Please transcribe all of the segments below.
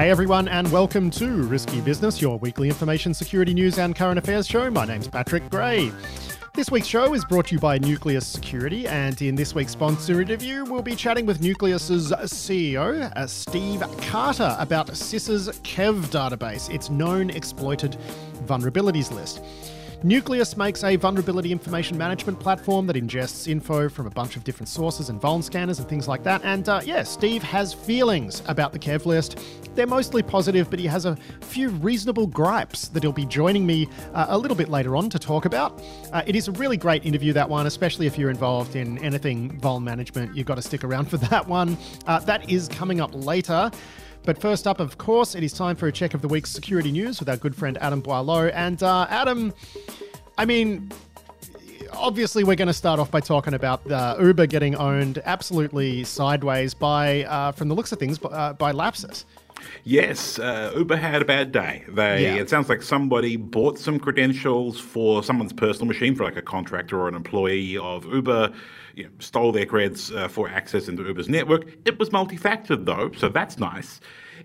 Hey everyone, and welcome to Risky Business, your weekly information security news and current affairs show. My name's Patrick Gray. This week's show is brought to you by Nucleus Security, and in this week's sponsor interview, we'll be chatting with Nucleus's CEO, uh, Steve Carter, about CISA's KEV database, its known exploited vulnerabilities list. Nucleus makes a vulnerability information management platform that ingests info from a bunch of different sources and vuln scanners and things like that. And uh, yeah, Steve has feelings about the Kev list. They're mostly positive, but he has a few reasonable gripes that he'll be joining me uh, a little bit later on to talk about. Uh, it is a really great interview, that one, especially if you're involved in anything vuln management. You've got to stick around for that one. Uh, that is coming up later. But first up, of course, it is time for a check of the week's security news with our good friend Adam Boileau. And uh, Adam, I mean, obviously we're going to start off by talking about the Uber getting owned absolutely sideways by, uh, from the looks of things, uh, by Lapsus. Yes, uh, Uber had a bad day. They yeah. it sounds like somebody bought some credentials for someone's personal machine for like a contractor or an employee of Uber. You know, stole their creds uh, for access into Uber's network. It was multi-factored though, so that's nice.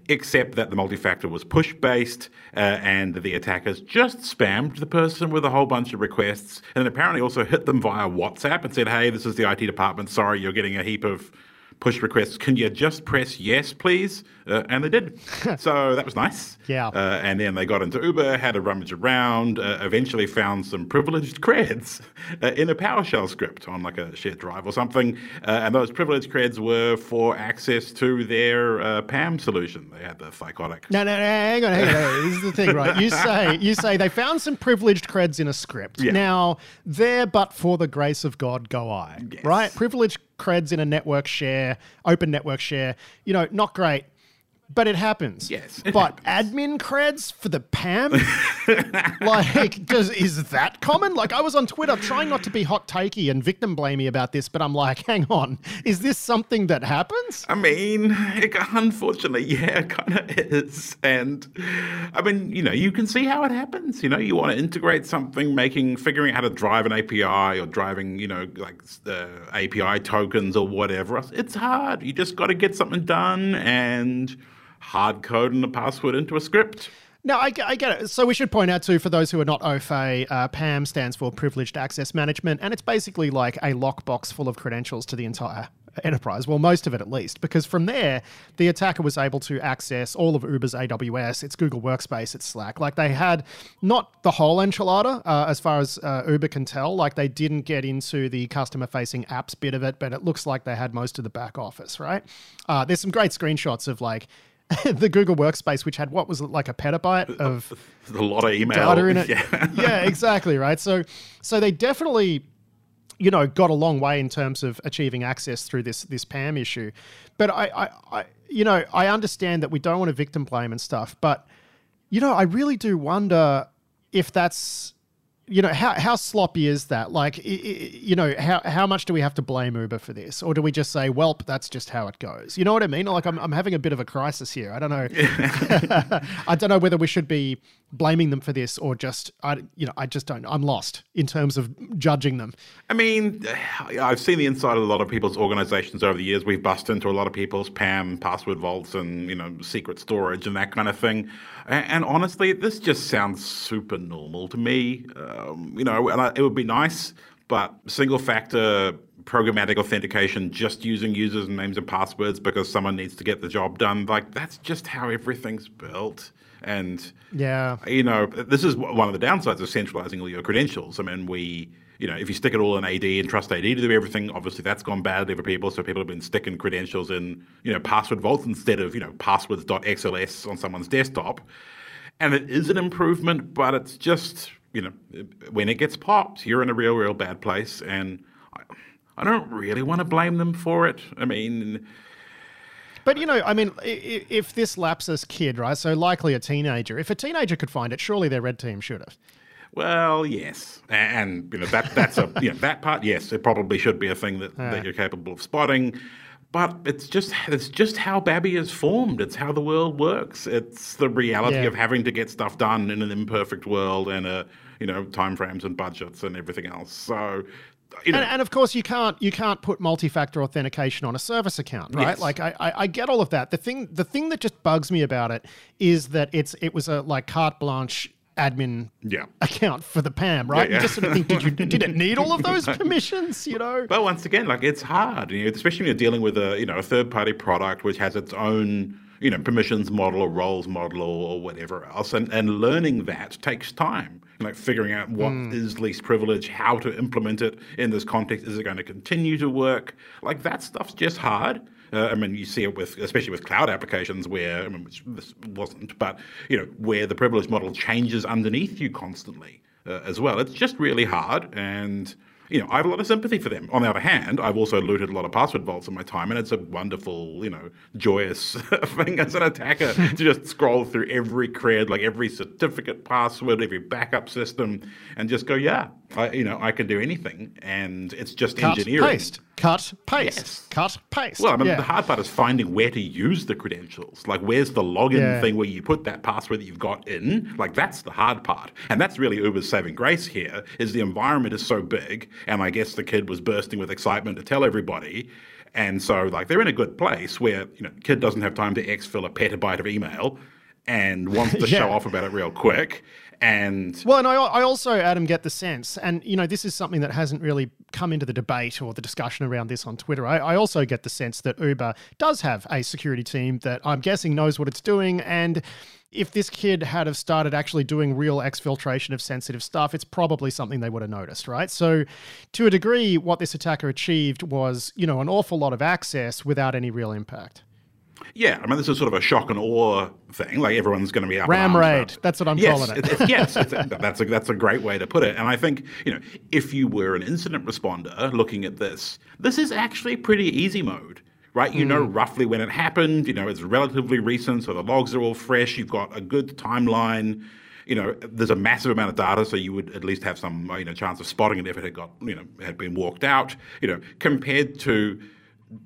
Except that the multi-factor was push-based, uh, and the attackers just spammed the person with a whole bunch of requests, and apparently also hit them via WhatsApp and said, "Hey, this is the IT department. Sorry, you're getting a heap of." push requests. Can you just press yes, please? Uh, and they did. so that was nice. Yeah. Uh, and then they got into Uber, had a rummage around, uh, eventually found some privileged creds uh, in a PowerShell script on like a shared drive or something. Uh, and those privileged creds were for access to their uh, PAM solution. They had the Thycotic. No, no, no, hang on, hang on. this is the thing, right? You say you say they found some privileged creds in a script. Yeah. Now, there, but for the grace of God, go I. Yes. Right? Privileged creds in a network share, open network share. You know, not great. But it happens. Yes. It but happens. admin creds for the PAM? like, does is that common? Like, I was on Twitter trying not to be hot takey and victim blamey about this, but I'm like, hang on, is this something that happens? I mean, it, unfortunately, yeah, it kind of is. And I mean, you know, you can see how it happens. You know, you want to integrate something, making, figuring out how to drive an API or driving, you know, like uh, API tokens or whatever. It's hard. You just got to get something done and hard coding a password into a script. No, I, I, get it. So we should point out too, for those who are not fait, uh, PAM stands for Privileged Access Management, and it's basically like a lockbox full of credentials to the entire enterprise. Well, most of it at least, because from there, the attacker was able to access all of Uber's AWS, its Google Workspace, its Slack. Like they had not the whole enchilada, uh, as far as uh, Uber can tell. Like they didn't get into the customer facing apps bit of it, but it looks like they had most of the back office, right? Uh, there's some great screenshots of like the Google Workspace, which had what was it, like a petabyte of a lot of email data in it. Yeah. yeah, exactly. Right. So, so they definitely, you know, got a long way in terms of achieving access through this this PAM issue. But I, I, I you know, I understand that we don't want to victim blame and stuff, but you know, I really do wonder if that's you know how how sloppy is that? Like you know how how much do we have to blame uber for this? Or do we just say well that's just how it goes. You know what i mean? Like i'm, I'm having a bit of a crisis here. I don't know. I don't know whether we should be blaming them for this or just i you know i just don't i'm lost in terms of judging them. I mean i've seen the inside of a lot of people's organizations over the years. We've busted into a lot of people's pam password vaults and you know secret storage and that kind of thing. And, and honestly this just sounds super normal to me. Uh, um, you know, and I, it would be nice, but single factor programmatic authentication just using users and names and passwords because someone needs to get the job done like that's just how everything's built. And yeah. you know this is one of the downsides of centralizing all your credentials. I mean we you know if you stick it all in ad and trust ad to do everything obviously that's gone badly for people. So people have been sticking credentials in you know password vaults instead of you know passwords.xls on someone's desktop. And it is an improvement but it's just you know, when it gets popped, you're in a real, real bad place. And I, I don't really want to blame them for it. I mean, but you know, I mean, if this Lapsus kid, right? So likely a teenager. If a teenager could find it, surely their red team should have. Well, yes, and you know that that's a you know that part. Yes, it probably should be a thing that, that you're capable of spotting. But it's just it's just how Babby is formed. It's how the world works. It's the reality yeah. of having to get stuff done in an imperfect world and a you know, timeframes and budgets and everything else. So you know, and, and, of course you can't you can't put multi-factor authentication on a service account, right? Yes. Like I, I, I get all of that. The thing the thing that just bugs me about it is that it's it was a like carte blanche admin yeah. account for the PAM, right? Yeah, yeah. You just sort of think, did you did it need all of those permissions? You know. But once again, like it's hard, you know, especially when you're dealing with a you know a third party product which has its own you know permissions model or roles model or, or whatever else, and and learning that takes time. Like figuring out what mm. is least privilege, how to implement it in this context. Is it going to continue to work? Like that stuff's just hard. Uh, I mean, you see it with, especially with cloud applications, where I mean, which this wasn't, but you know, where the privilege model changes underneath you constantly uh, as well. It's just really hard, and you know, I have a lot of sympathy for them. On the other hand, I've also looted a lot of password vaults in my time, and it's a wonderful, you know, joyous thing as an attacker to just scroll through every cred, like every certificate password, every backup system, and just go, yeah, I, you know, I can do anything, and it's just cut, engineering. Paste, cut, paste, yes. cut, paste. Well, I mean, yeah. the hard part is finding where to use the credentials. Like, where's the login yeah. thing where you put that password that you've got in? Like, that's the hard part, and that's really Uber's saving grace here. Is the environment is so big, and I guess the kid was bursting with excitement to tell everybody. And so, like, they're in a good place where you know, kid doesn't have time to exfil a petabyte of email and wants to yeah. show off about it real quick. And well, and I, I also, Adam, get the sense, and you know, this is something that hasn't really come into the debate or the discussion around this on Twitter. I, I also get the sense that Uber does have a security team that I'm guessing knows what it's doing, and if this kid had have started actually doing real exfiltration of sensitive stuff, it's probably something they would have noticed, right? So, to a degree, what this attacker achieved was, you know, an awful lot of access without any real impact. Yeah, I mean, this is sort of a shock and awe thing. Like everyone's going to be up. Ram raid. That's what I'm yes, calling it. it's, yes, a, that's a that's a great way to put it. And I think you know, if you were an incident responder looking at this, this is actually pretty easy mode. Right, you mm. know roughly when it happened. You know it's relatively recent, so the logs are all fresh. You've got a good timeline you know, there's a massive amount of data, so you would at least have some, you know, chance of spotting it if it had got, you know, had been walked out. You know, compared to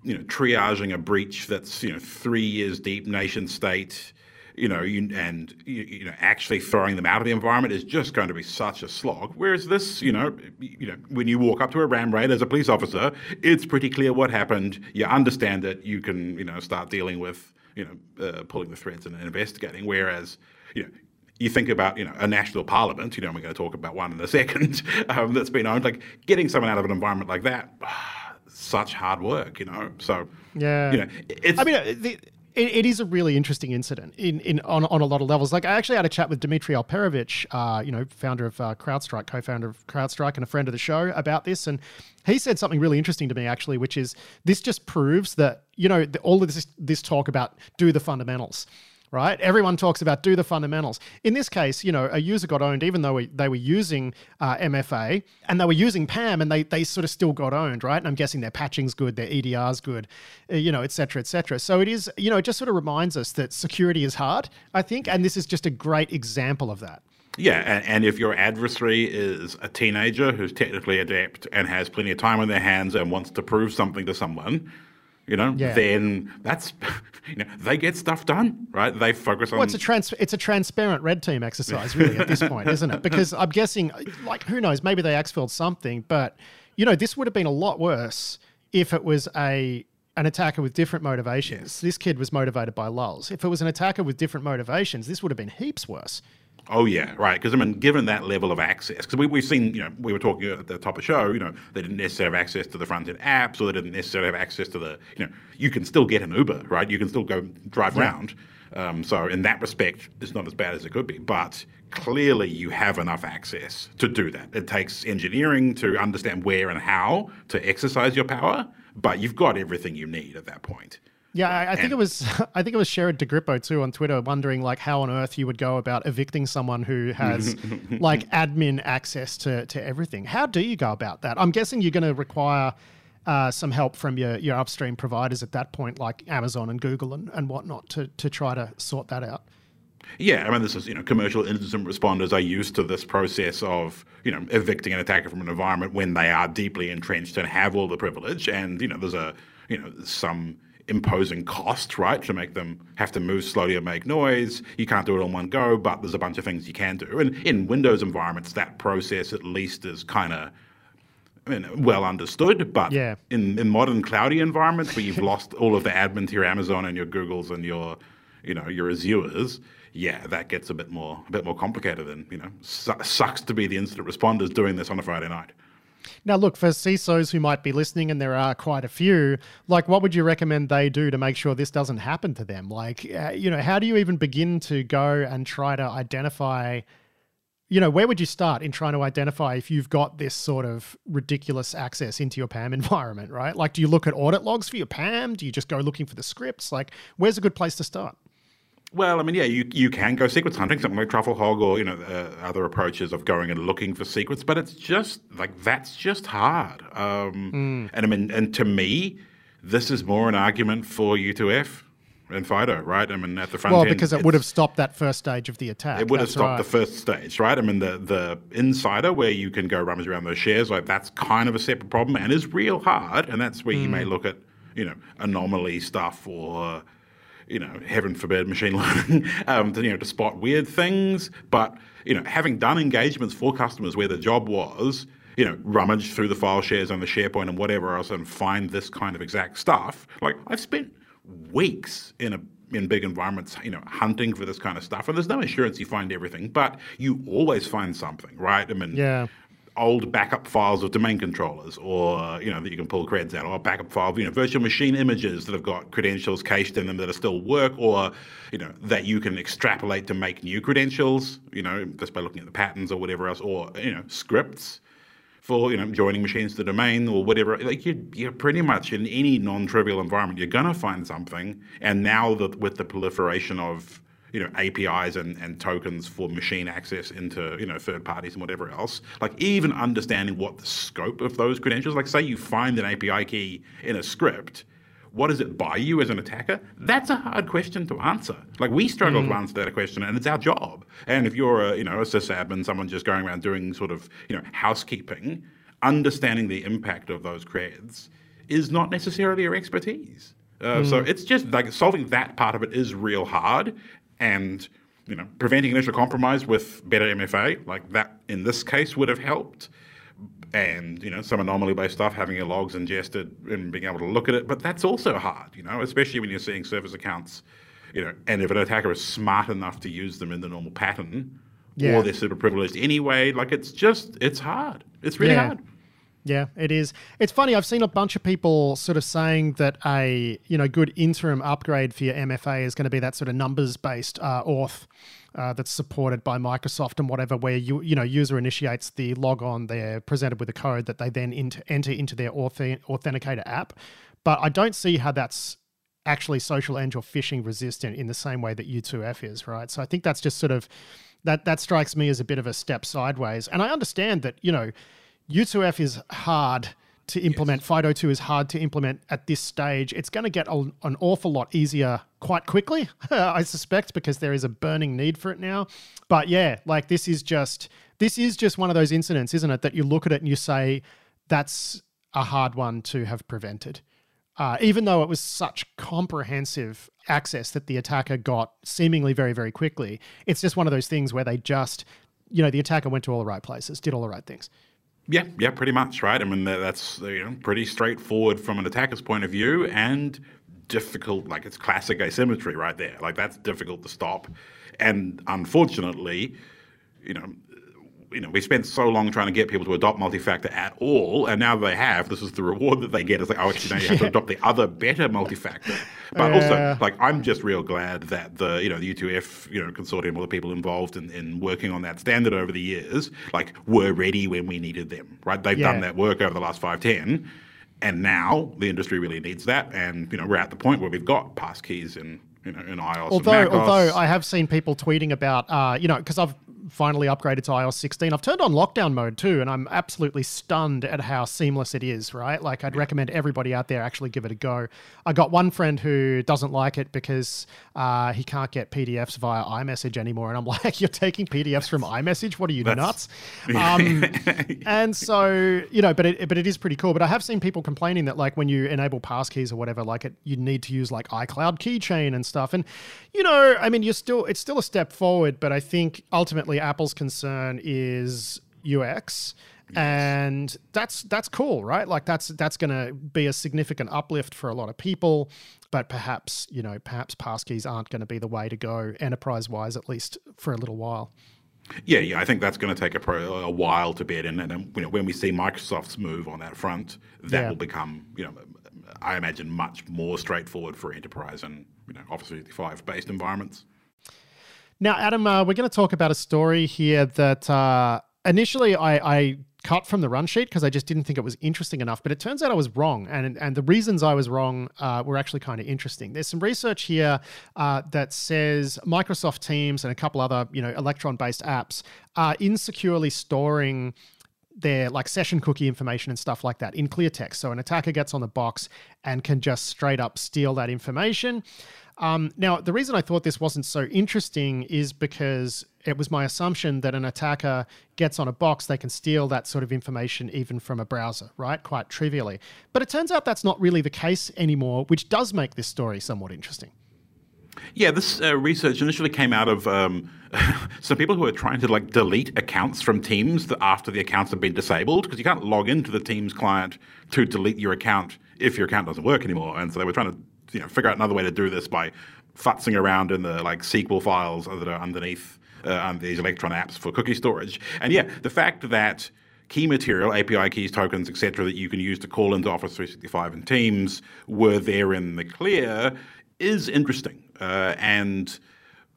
you know, triaging a breach that's you know three years deep, nation state, you know, you, and you, you, know, actually throwing them out of the environment is just going to be such a slog. Whereas this, you know, you know, when you walk up to a ram raid as a police officer, it's pretty clear what happened. You understand it. You can, you know, start dealing with, you know, uh, pulling the threads and investigating. Whereas, you know, you think about you know a national parliament. You know, we're going to talk about one in a second um, that's been owned. Like getting someone out of an environment like that such hard work, you know. So yeah, you know, it's. I mean, uh, the, it, it is a really interesting incident in, in on, on a lot of levels. Like I actually had a chat with Dmitry Alperovitch, uh, you know, founder of uh, CrowdStrike, co-founder of CrowdStrike, and a friend of the show about this, and he said something really interesting to me actually, which is this just proves that you know all of this this talk about do the fundamentals right? Everyone talks about do the fundamentals. In this case, you know, a user got owned even though we, they were using uh, MFA and they were using PAM and they, they sort of still got owned, right? And I'm guessing their patching's good, their EDR's good, uh, you know, et cetera, et cetera. So it is, you know, it just sort of reminds us that security is hard, I think. And this is just a great example of that. Yeah, and, and, if your adversary is a teenager who's technically adept and has plenty of time on their hands and wants to prove something to someone, you know, yeah. then that's you know they get stuff done, right? They focus on. Well, it's a trans it's a transparent red team exercise, really, at this point, isn't it? Because I'm guessing, like, who knows? Maybe they exfilled something, but you know, this would have been a lot worse if it was a an attacker with different motivations. Yes. This kid was motivated by lulls. If it was an attacker with different motivations, this would have been heaps worse. Oh yeah, right. Because I mean, given that level of access, because we, we've seen, you know, we were talking at the top of the show, you know, they didn't necessarily have access to the front end apps, or they didn't necessarily have access to the, you know, you can still get an Uber, right? You can still go drive yeah. around. Um, so in that respect, it's not as bad as it could be. But clearly, you have enough access to do that. It takes engineering to understand where and how to exercise your power, but you've got everything you need at that point. Yeah, I, I think it was. I think it was Sherrod DeGrippo too on Twitter, wondering like how on earth you would go about evicting someone who has like admin access to to everything. How do you go about that? I'm guessing you're going to require uh, some help from your your upstream providers at that point, like Amazon and Google and, and whatnot, to to try to sort that out. Yeah, I mean, this is you know, commercial incident responders are used to this process of you know evicting an attacker from an environment when they are deeply entrenched and have all the privilege, and you know, there's a you know some imposing cost, right, to make them have to move slowly or make noise. You can't do it on one go, but there's a bunch of things you can do. And in Windows environments, that process at least is kind of well understood, but yeah. in, in modern cloudy environments where you've lost all of the admin to your Amazon and your Googles and your, you know, your Azures, yeah, that gets a bit more a bit more complicated. And you know, su- sucks to be the incident responders doing this on a Friday night. Now, look, for CISOs who might be listening, and there are quite a few, like, what would you recommend they do to make sure this doesn't happen to them? Like, uh, you know, how do you even begin to go and try to identify you know, where would you start in trying to identify if you've got this sort of ridiculous access into your PAM environment, right? Like, do you look at audit logs for your PAM? Do you just go looking for the scripts? Like, where's a good place to start? Well, I mean, yeah, you, you can go secrets hunting, something like Trufflehog or, you know, uh, other approaches of going and looking for secrets, but it's just, like, that's just hard. Um, mm. And I mean, and to me, this is more an argument for U2F and FIDO, right? I mean, at the front well, end, because it would have stopped that first stage of the attack. It would have stopped right. the first stage, right? I mean, the the insider where you can go rummage around those shares, like that's kind of a separate problem and is real hard, and that's where mm. you may hmm. look at, you know, anomaly stuff or, you know, heaven forbid, machine learning, um, to, you know, to spot weird things. But you know, having done engagements for customers where the job was you know, rummage through the file shares on the SharePoint and whatever else and find this kind of exact stuff. Like I've spent weeks in a in big environments, you know, hunting for this kind of stuff. And there's no assurance you find everything, but you always find something, right? I mean, yeah. Old backup files of domain controllers, or you know that you can pull creds out, or backup file of you know virtual machine images that have got credentials cached in them that are still work, or you know that you can extrapolate to make new credentials, you know, just by looking at the patterns or whatever else, or you know scripts for you know joining machines to the domain or whatever. Like you, you're pretty much in any non-trivial environment, you're gonna find something. And now that with the proliferation of you know APIs and, and tokens for machine access into you know third parties and whatever else, like even understanding what the scope of those credentials, like say you find an API key in a script what does it buy you as an attacker? That's a hard question to answer. Like we struggle mm. to answer that question, and it's our job. And if you're a you know a sysadmin, someone just going around doing sort of you know housekeeping, understanding the impact of those creds is not necessarily your expertise. Uh, mm. So it's just like solving that part of it is real hard, and you know preventing initial compromise with better MFA like that in this case would have helped and you know some anomaly based stuff having your logs ingested and being able to look at it but that's also hard you know especially when you're seeing service accounts you know and if an attacker is smart enough to use them in the normal pattern yeah. or they're super privileged anyway like it's just it's hard it's really yeah. hard yeah, it is. It's funny. I've seen a bunch of people sort of saying that a you know good interim upgrade for your MFA is going to be that sort of numbers based uh, auth uh, that's supported by Microsoft and whatever, where you you know user initiates the log on, they're presented with a code that they then int- enter into their auth- authenticator app. But I don't see how that's actually SocialEng or phishing resistant in the same way that U2F is, right? So I think that's just sort of that that strikes me as a bit of a step sideways. And I understand that you know U2F is hard to implement. Yes. FIDO2 is hard to implement at this stage. It's going to get a, an awful lot easier quite quickly, I suspect, because there is a burning need for it now. But yeah, like this is just this is just one of those incidents, isn't it? That you look at it and you say that's a hard one to have prevented. Uh, even though it was such comprehensive access that the attacker got seemingly very, very quickly, it's just one of those things where they just, you know, the attacker went to all the right places, did all the right things. Yeah, yeah, pretty much, right? I mean, that's you know pretty straightforward from an attacker's point of view, and difficult. Like it's classic asymmetry right there. Like that's difficult to stop, and unfortunately, you know, you know, we spent so long trying to get people to adopt multi-factor at all, and now they have. This is the reward that they get. It's like, oh, actually, now you have to adopt the other better multi-factor. But also, like, I'm just real glad that the you know the U2F you know consortium, all the people involved in, in working on that standard over the years, like, were ready when we needed them. Right? They've yeah. done that work over the last five, ten, and now the industry really needs that. And you know, we're at the point where we've got passkeys in you know, in iOS. Although, although I have seen people tweeting about, uh, you know, because I've finally upgraded to iOS 16. I've turned on lockdown mode too, and I'm absolutely stunned at how seamless it is, right? Like, I'd recommend everybody out there actually give it a go. I got one friend who doesn't like it because uh, he can't get PDFs via iMessage anymore. And I'm like, you're taking PDFs from iMessage? What are you, nuts? Um, and so, you know, but it, but it is pretty cool. But I have seen people complaining that, like, when you enable passkeys or whatever, like, it, you need to use like iCloud keychain and stuff. And, you know, I mean, you're still, it's still a step forward, but I think ultimately Apple's concern is UX and that's that's cool, right? Like that's that's going to be a significant uplift for a lot of people. But perhaps you know, perhaps passkeys aren't going to be the way to go enterprise wise, at least for a little while. Yeah, yeah, I think that's going to take a, pro, a while to bed in, and um, you know, when we see Microsoft's move on that front, that yeah. will become, you know, I imagine much more straightforward for enterprise and you know Office 365 based environments. Now, Adam, uh, we're going to talk about a story here that uh, initially I, I cut from the run sheet because I just didn't think it was interesting enough. But it turns out I was wrong, and and the reasons I was wrong uh, were actually kind of interesting. There's some research here uh, that says Microsoft Teams and a couple other you know Electron-based apps are insecurely storing their like session cookie information and stuff like that in clear text. So an attacker gets on the box and can just straight up steal that information. Um, now, the reason I thought this wasn't so interesting is because it was my assumption that an attacker gets on a box, they can steal that sort of information even from a browser, right? Quite trivially. But it turns out that's not really the case anymore, which does make this story somewhat interesting. Yeah, this uh, research initially came out of um, some people who are trying to like delete accounts from Teams after the accounts have been disabled because you can't log into the Teams client to delete your account if your account doesn't work anymore. And so they were trying to you know figure out another way to do this by futzing around in the like SQL files that are underneath uh, these Electron apps for cookie storage. And yeah, the fact that key material, API keys, tokens, etc., that you can use to call into Office 365 and Teams were there in the clear is interesting. Uh, and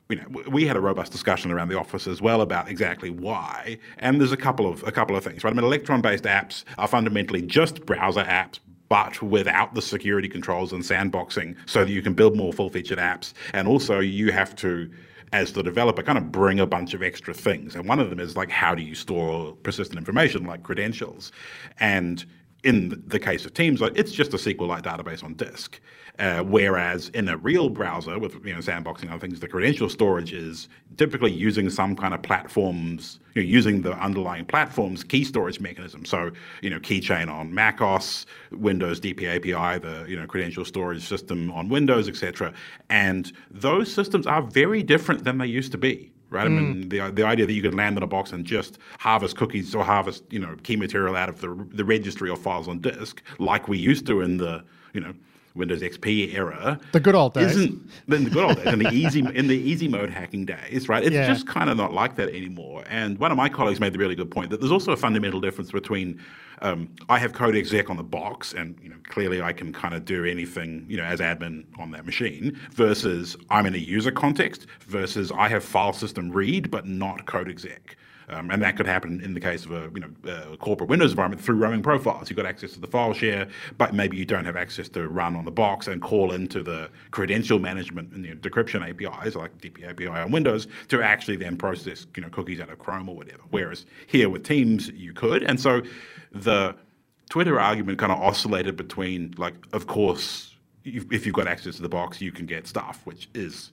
you know, we had a robust discussion around the office as well about exactly why. And there's a couple of a couple of things, right? I mean, Electron-based apps are fundamentally just browser apps, but without the security controls and sandboxing so that you can build more full featured apps. And also, you have to, as the developer, kind of bring a bunch of extra things. And one of them is like, how do you store persistent information like credentials? And in the case of Teams, it's just a SQLite database on disk. Uh, whereas in a real browser with you know sandboxing and other things, the credential storage is typically using some kind of platforms, you know, using the underlying platform's key storage mechanism. So you know, Keychain on macOS, Windows DPAPI, the you know credential storage system on Windows, etc. And those systems are very different than they used to be right? Mm. I mean, the the idea that you could land in a box and just harvest cookies or harvest you know key material out of the the registry or files on disk, like we used to in the you know Windows XP era. The good old days. Isn't in the good old days in the easy in the easy mode hacking days, right? It's yeah. just kind of not like that anymore. And one of my colleagues made the really good point that there's also a fundamental difference between um, I have code exec on the box, and you know clearly I can kind of do anything you know as admin on that machine. Versus I'm in a user context. Versus I have file system read but not code exec. Um, and that could happen in the case of a you know a corporate Windows environment through roaming profiles. You've got access to the file share, but maybe you don't have access to run on the box and call into the credential management and the decryption APIs like DP API on Windows to actually then process you know cookies out of Chrome or whatever. Whereas here with Teams you could, and so the Twitter argument kind of oscillated between like, of course, if you've got access to the box, you can get stuff, which is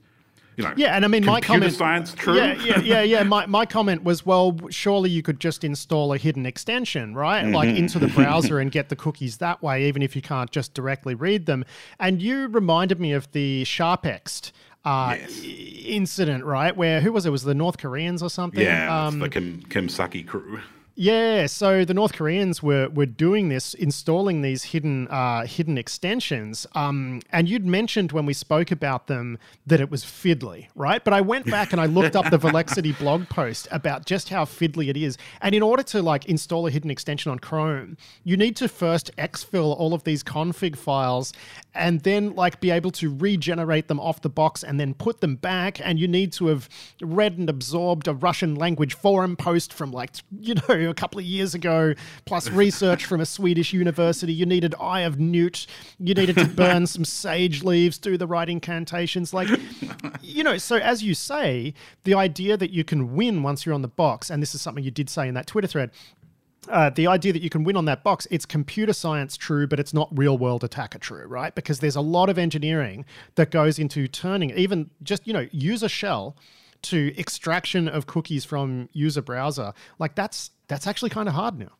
you know, yeah, and I mean, my comment, science, true. Yeah, yeah, yeah, yeah. My, my comment was, well, surely you could just install a hidden extension, right? Mm-hmm. Like into the browser and get the cookies that way, even if you can't just directly read them. And you reminded me of the Sharpext. Uh, yes. incident, right? Where who was it? Was it the North Koreans or something? Yeah, um, the Kim Kimsuky crew. Yeah, so the North Koreans were were doing this, installing these hidden uh, hidden extensions. Um, and you'd mentioned when we spoke about them that it was fiddly, right? But I went back and I looked up the Volexity blog post about just how fiddly it is. And in order to like install a hidden extension on Chrome, you need to first exfil all of these config files and then like be able to regenerate them off the box and then put them back. And you need to have read and absorbed a Russian language forum post from like you know a couple of years ago, plus research from a Swedish university. You needed Eye of Newt. You needed to burn some sage leaves, do the right incantations. Like, you know, so as you say, the idea that you can win once you're on the box, and this is something you did say in that Twitter thread, uh, the idea that you can win on that box, it's computer science true, but it's not real world attacker true, right? Because there's a lot of engineering that goes into turning even just, you know, use a shell to extraction of cookies from user browser. Like that's that's actually kind of hard now.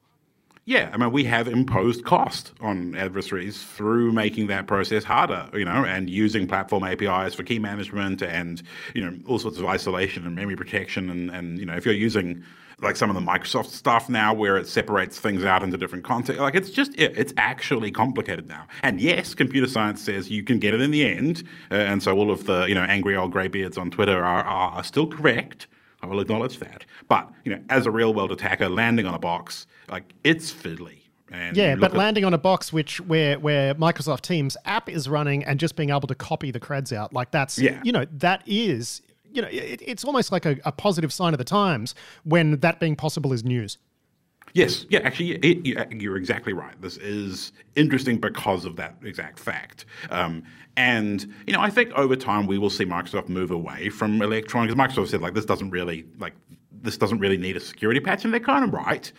Yeah, I mean, we have imposed cost on adversaries through making that process harder, you know, and using platform APIs for key management and, you know, all sorts of isolation and memory protection. And, and you know, if you're using like some of the Microsoft stuff now where it separates things out into different content. Like it's just, it, it's actually complicated now. And yes, computer science says you can get it in the end. Uh, and so all of the, you know, angry old greybeards on Twitter are, are, are still correct. I will acknowledge that. But, you know, as a real world attacker landing on a box, like it's fiddly. And yeah, but landing on a box which where where Microsoft Teams app is running and just being able to copy the creds out, like that's yeah. you know that is you know, it, it's almost like a, a, positive sign of the times when that being possible is news. Yes, yeah, actually, it, you're exactly right. This is interesting because of that exact fact. Um, and you know, I think over time we will see Microsoft move away from Electron because Microsoft said like this doesn't really like this doesn't really need a security patch, and they're kind of right.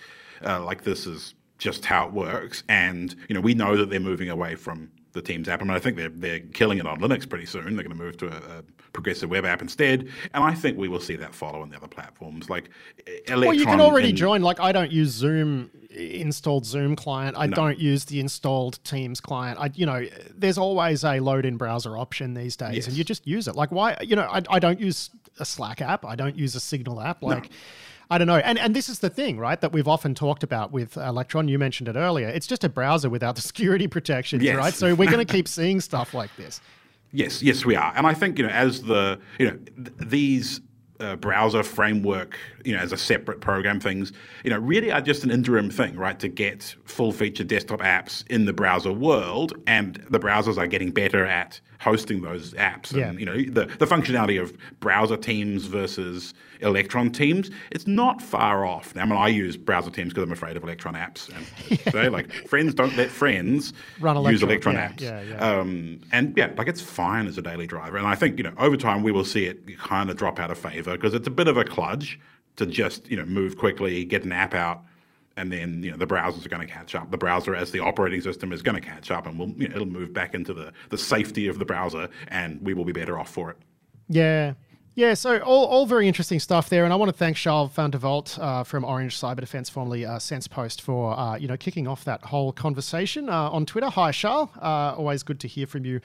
Uh, like this is just how it works, and you know we know that they're moving away from the Teams app. I mean, I think they're they're killing it on Linux pretty soon. They're going to move to a, a, progressive web app instead, and I think we will see that follow on the other platforms like Electron. Well, you can already and, join. Like, I don't use Zoom installed Zoom client. I no. don't use the installed Teams client. I, you know, there's always a load in browser option these days, yes. and you just use it. Like, why? You know, I, I don't use a Slack app. I don't use a Signal app. Like. No I don't know. And and this is the thing, right? That we've often talked about with Electron. You mentioned it earlier. It's just a browser without the security protections, yes. right? So we're going to keep seeing stuff like this. Yes, yes, we are. And I think you know, as the you know th- these uh, browser framework, you know, as a separate program things, you know, really are just an interim thing, right? To get full feature desktop apps in the browser world, and the browsers are getting better at hosting those apps. Yeah. And you know, the the functionality of browser teams versus Electron teams, it's not far off. Now, I mean, I use browser teams because I'm afraid of Electron apps. And yeah. so, like, friends don't let friends Run Electron. use Electron yeah, apps. Yeah, yeah. Um, and yeah, like it's fine as a daily driver. And I think you know, over time we will see it kind of drop out of favor because it's a bit of a kludge to just you know move quickly, get an app out and then you know the browsers are going to catch up. The browser, as the operating system, is going to catch up, and we'll, you know, it'll move back into the the safety of the browser, and we will be better off for it. Yeah. Yeah, so all, all very interesting stuff there, and I want to thank Charles van der uh, from Orange Cyber Defense, formerly uh, SensePost, for uh, you know kicking off that whole conversation uh, on Twitter. Hi, Charles. Uh, always good to hear from you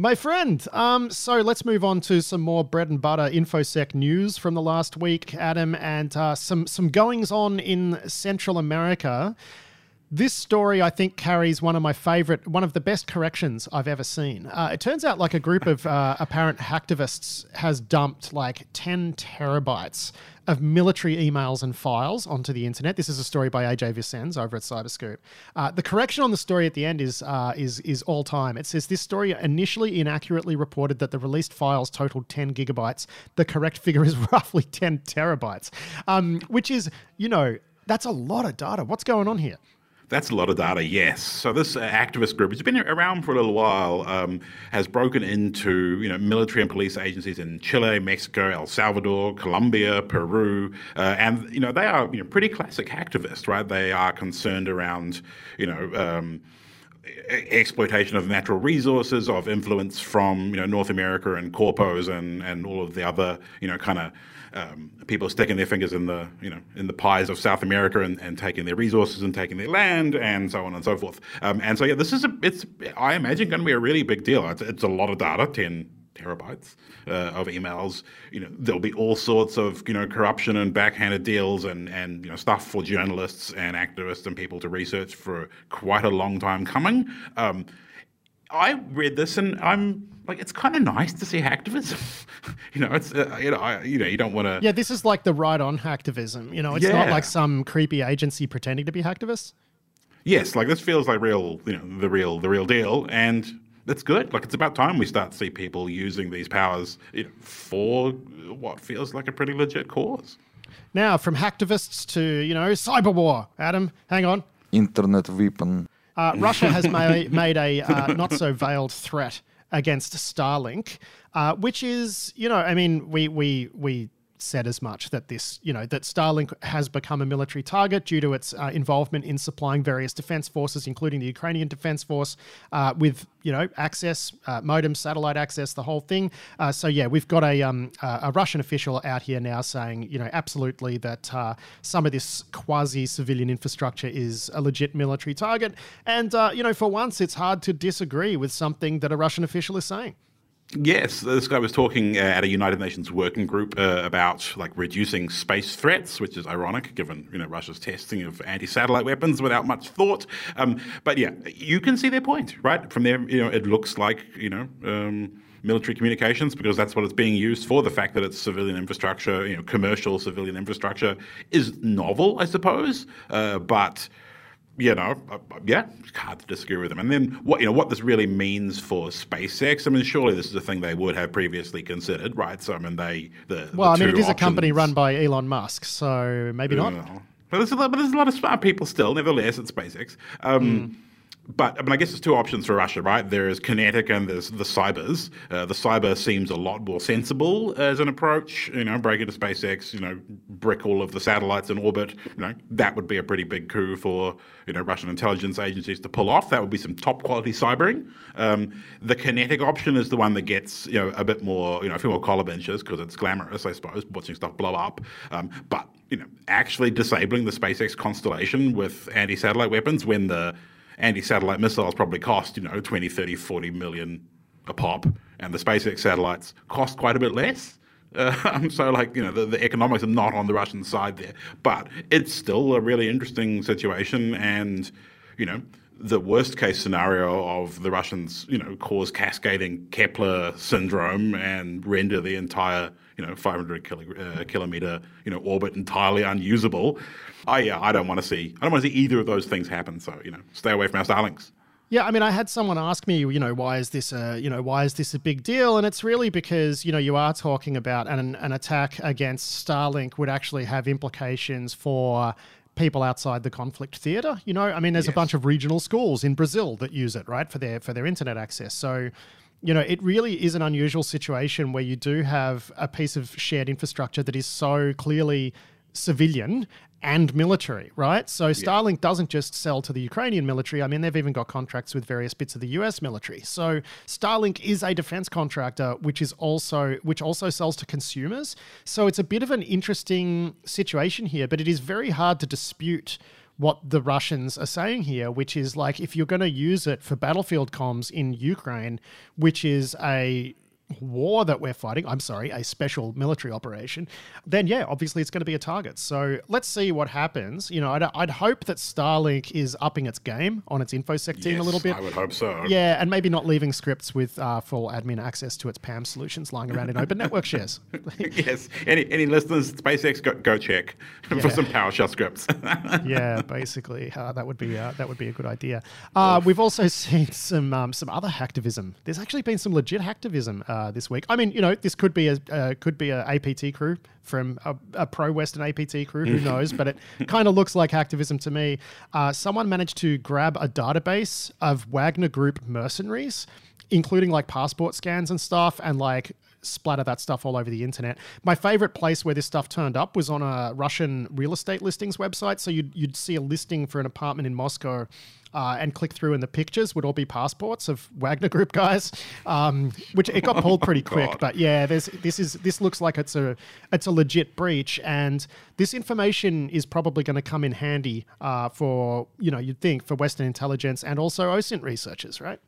my friend. Um, so let's move on to some more bread and butter infosec news from the last week, Adam, and uh, some some goings on in Central America. This story, I think, carries one of my favorite, one of the best corrections I've ever seen. Uh, it turns out like a group of uh, apparent hacktivists has dumped like 10 terabytes of military emails and files onto the internet. This is a story by AJ Vicens over at Cyberscoop. Uh, the correction on the story at the end is uh, is is all time. It says this story initially inaccurately reported that the released files totaled 10 gigabytes. The correct figure is roughly 10 terabytes, um, which is you know that's a lot of data. What's going on here? That's a lot of data, yes. So this uh, activist group, has been around for a little while, um, has broken into you know military and police agencies in Chile, Mexico, El Salvador, Colombia, Peru, uh, and you know they are you know pretty classic activists, right? They are concerned around you know. Um, exploitation of natural resources, of influence from you know North America and corpos and and all of the other you know kind of um, people sticking their fingers in the you know in the pies of South America and, and taking their resources and taking their land and so on and so forth. Um, and so yeah, this is a it's I imagine going to be a really big deal. It's, it's a lot of data, ten terabytes uh, of emails. You know, there'll be all sorts of you know corruption and backhanded deals and and you know stuff for journalists and activists and people to research for quite a long time coming. Um, I read this and I'm like, it's kind of nice to see hacktivism. you know, it's uh, you know, I, you know, you don't want to. Yeah, this is like the right-on hacktivism. You know, it's yeah. not like some creepy agency pretending to be hacktivists. Yes, like this feels like real, you know, the real, the real deal, and that's good. Like it's about time we start to see people using these powers you know, for what feels like a pretty legit cause. Now, from hacktivists to you know cyber war. Adam, hang on. Internet weapon. Uh, Russia has made, made a uh, not so veiled threat against Starlink, uh, which is, you know, I mean, we we we said as much that this, you know, that Starlink has become a military target due to its uh, involvement in supplying various defense forces, including the Ukrainian Defense Force, uh, with, you know, access, uh, modem, satellite access, the whole thing. Uh, so, yeah, we've got a, um, a Russian official out here now saying, you know, absolutely that uh, some of this quasi civilian infrastructure is a legit military target. And, uh, you know, for once, it's hard to disagree with something that a Russian official is saying. Yes, this guy was talking uh, at a United Nations working group uh, about like reducing space threats, which is ironic given you know Russia's testing of anti-satellite weapons without much thought. Um, but yeah, you can see their point, right? From there, you know, it looks like you know. Um, military communications because that's what it's being used for. The fact that it's civilian infrastructure, you know, commercial civilian infrastructure, is novel, I suppose. Uh, but you know, uh, uh, yeah, it's hard to disagree with them. And then what you know what this really means for SpaceX. I mean, surely this is a thing they would have previously considered, right? So I mean, they the well, the I mean, it is options, a company run by Elon Musk, so maybe not. but there's a lot, but there's a lot of smart people still, nevertheless, at SpaceX. Um, mm but I mean, I guess there's two options for Russia, right? There's kinetic and there's the cybers. Uh, the cyber seems a lot more sensible as an approach. You know, break into SpaceX, you know, brick all of the satellites in orbit. You know, that would be a pretty big coup for you know Russian intelligence agencies to pull off. That would be some top quality cybering. Um, the kinetic option is the one that gets you know a bit more you know a few more collar benches because it's glamorous, I suppose, watching stuff blow up. Um, but you know, actually disabling the SpaceX constellation with anti-satellite weapons when the anti-satellite missiles probably cost, you know, 20, 30, 40 million a pop, and the SpaceX satellites cost quite a bit less. Uh, so, like, you know, the, the, economics are not on the Russian side there. But it's still a really interesting situation. And, you know, the worst case scenario of the Russians, you know, cause cascading Kessler syndrome and render the entire, you know, 500 kilo, uh, kilometer, you know, orbit entirely unusable. I yeah, I don't want to see. I don't want to see either of those things happen. So you know, stay away from our Starlinks. Yeah, I mean, I had someone ask me, you know, why is this a, you know, why is this a big deal? And it's really because, you know, you are talking about an, an attack against Starlink would actually have implications for people outside the conflict theater. You know, I mean, there's yes. a bunch of regional schools in Brazil that use it, right, for their for their internet access. So, you know, it really is an unusual situation where you do have a piece of shared infrastructure that is so clearly civilian and military, right? So Starlink yeah. doesn't just sell to the Ukrainian military. I mean, they've even got contracts with various bits of the US military. So Starlink is a defense contractor which is also which also sells to consumers. So it's a bit of an interesting situation here, but it is very hard to dispute what the Russians are saying here, which is like if you're going to use it for battlefield comms in Ukraine, which is a war that we're fighting, I'm sorry, a special military operation, then yeah, obviously it's going to be a target. So let's see what happens. You know, I'd, I'd hope that Starlink is upping its game on its InfoSec team yes, a little bit. I would hope so. Yeah, and maybe not leaving scripts with uh, full admin access to its PAM solutions lying around in open network shares. yes. Any any listeners, SpaceX, go, go check yeah. for some PowerShell scripts. yeah, basically, uh, that would be uh, that would be a good idea. Uh, we've also seen some um, some other hacktivism. There's actually been some legit hacktivism uh, this week. I mean, you know, this could be a uh, could be a APT crew from a, a pro Western APT crew. Who knows? but it kind of looks like hacktivism to me. Uh, someone managed to grab a database of Wagner Group mercenaries, including like passport scans and stuff, and like splatter that stuff all over the internet. My favorite place where this stuff turned up was on a Russian real estate listings website. So you'd, you'd see a listing for an apartment in Moscow uh, and click through, and the pictures would all be passports of Wagner Group guys, um, which it got pulled pretty oh, quick. But yeah, this is this looks like it's a it's a legit breach, and this information is probably going to come in handy uh, for you know you'd think for Western intelligence and also OSINT researchers, right?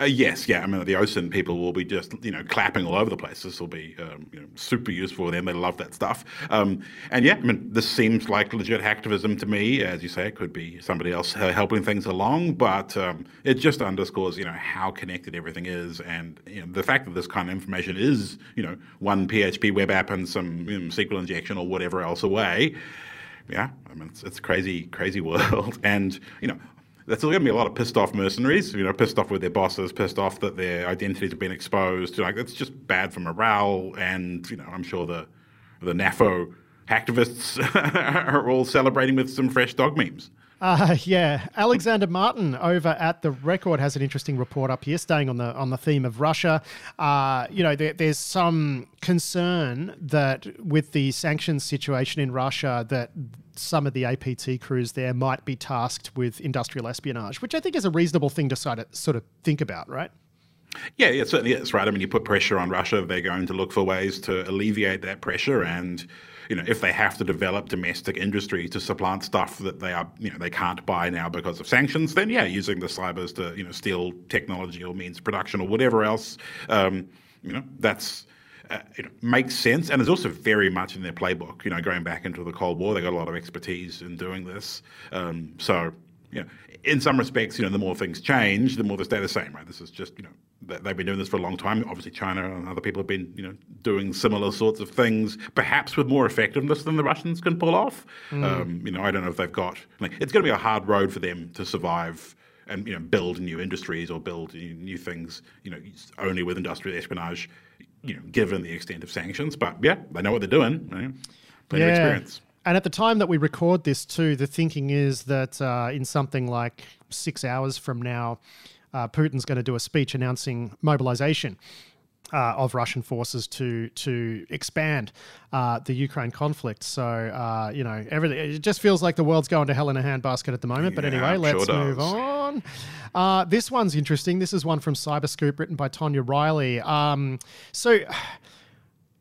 Uh, yes, yeah. I mean, the OSINT people will be just you know clapping all over the place. This will be um, you know, super useful for them. They love that stuff. Um, and yeah, I mean, this seems like legit hacktivism to me. As you say, it could be somebody else uh, helping things along, but um, it just underscores you know how connected everything is, and you know, the fact that this kind of information is you know one PHP web app and some you know, SQL injection or whatever else away yeah, I mean, it's, it's a crazy, crazy world. And, you know, there's going to be a lot of pissed off mercenaries, you know, pissed off with their bosses, pissed off that their identities have been exposed. Like it's just bad for morale, and you know, I'm sure the the NAFO hacktivists are all celebrating with some fresh dog memes. Uh, yeah, Alexander Martin over at the Record has an interesting report up here, staying on the on the theme of Russia. Uh, you know, there, there's some concern that with the sanctions situation in Russia, that some of the APT crews there might be tasked with industrial espionage, which I think is a reasonable thing to sort of, sort of think about, right? Yeah, it certainly is, right? I mean, you put pressure on Russia, they're going to look for ways to alleviate that pressure. And, you know, if they have to develop domestic industry to supplant stuff that they are, you know, they can't buy now because of sanctions, then yeah, using the cybers to, you know, steal technology or means production or whatever else, um, you know, that's. Uh, it makes sense, and it's also very much in their playbook. You know, going back into the Cold War, they got a lot of expertise in doing this. Um, so, you know, in some respects, you know, the more things change, the more they stay the same, right? This is just, you know, they've been doing this for a long time. Obviously, China and other people have been, you know, doing similar sorts of things, perhaps with more effectiveness than the Russians can pull off. Mm. Um, you know, I don't know if they've got. Like, it's going to be a hard road for them to survive and you know build new industries or build new things. You know, only with industrial espionage. You know, given the extent of sanctions, but yeah, they know what they're doing. You know, plenty yeah. of experience. And at the time that we record this, too, the thinking is that uh, in something like six hours from now, uh, Putin's going to do a speech announcing mobilization. Uh, of Russian forces to to expand uh, the Ukraine conflict. So uh, you know everything. It just feels like the world's going to hell in a handbasket at the moment. Yeah, but anyway, let's sure move on. Uh, this one's interesting. This is one from Cyberscoop, written by Tonya Riley. Um, so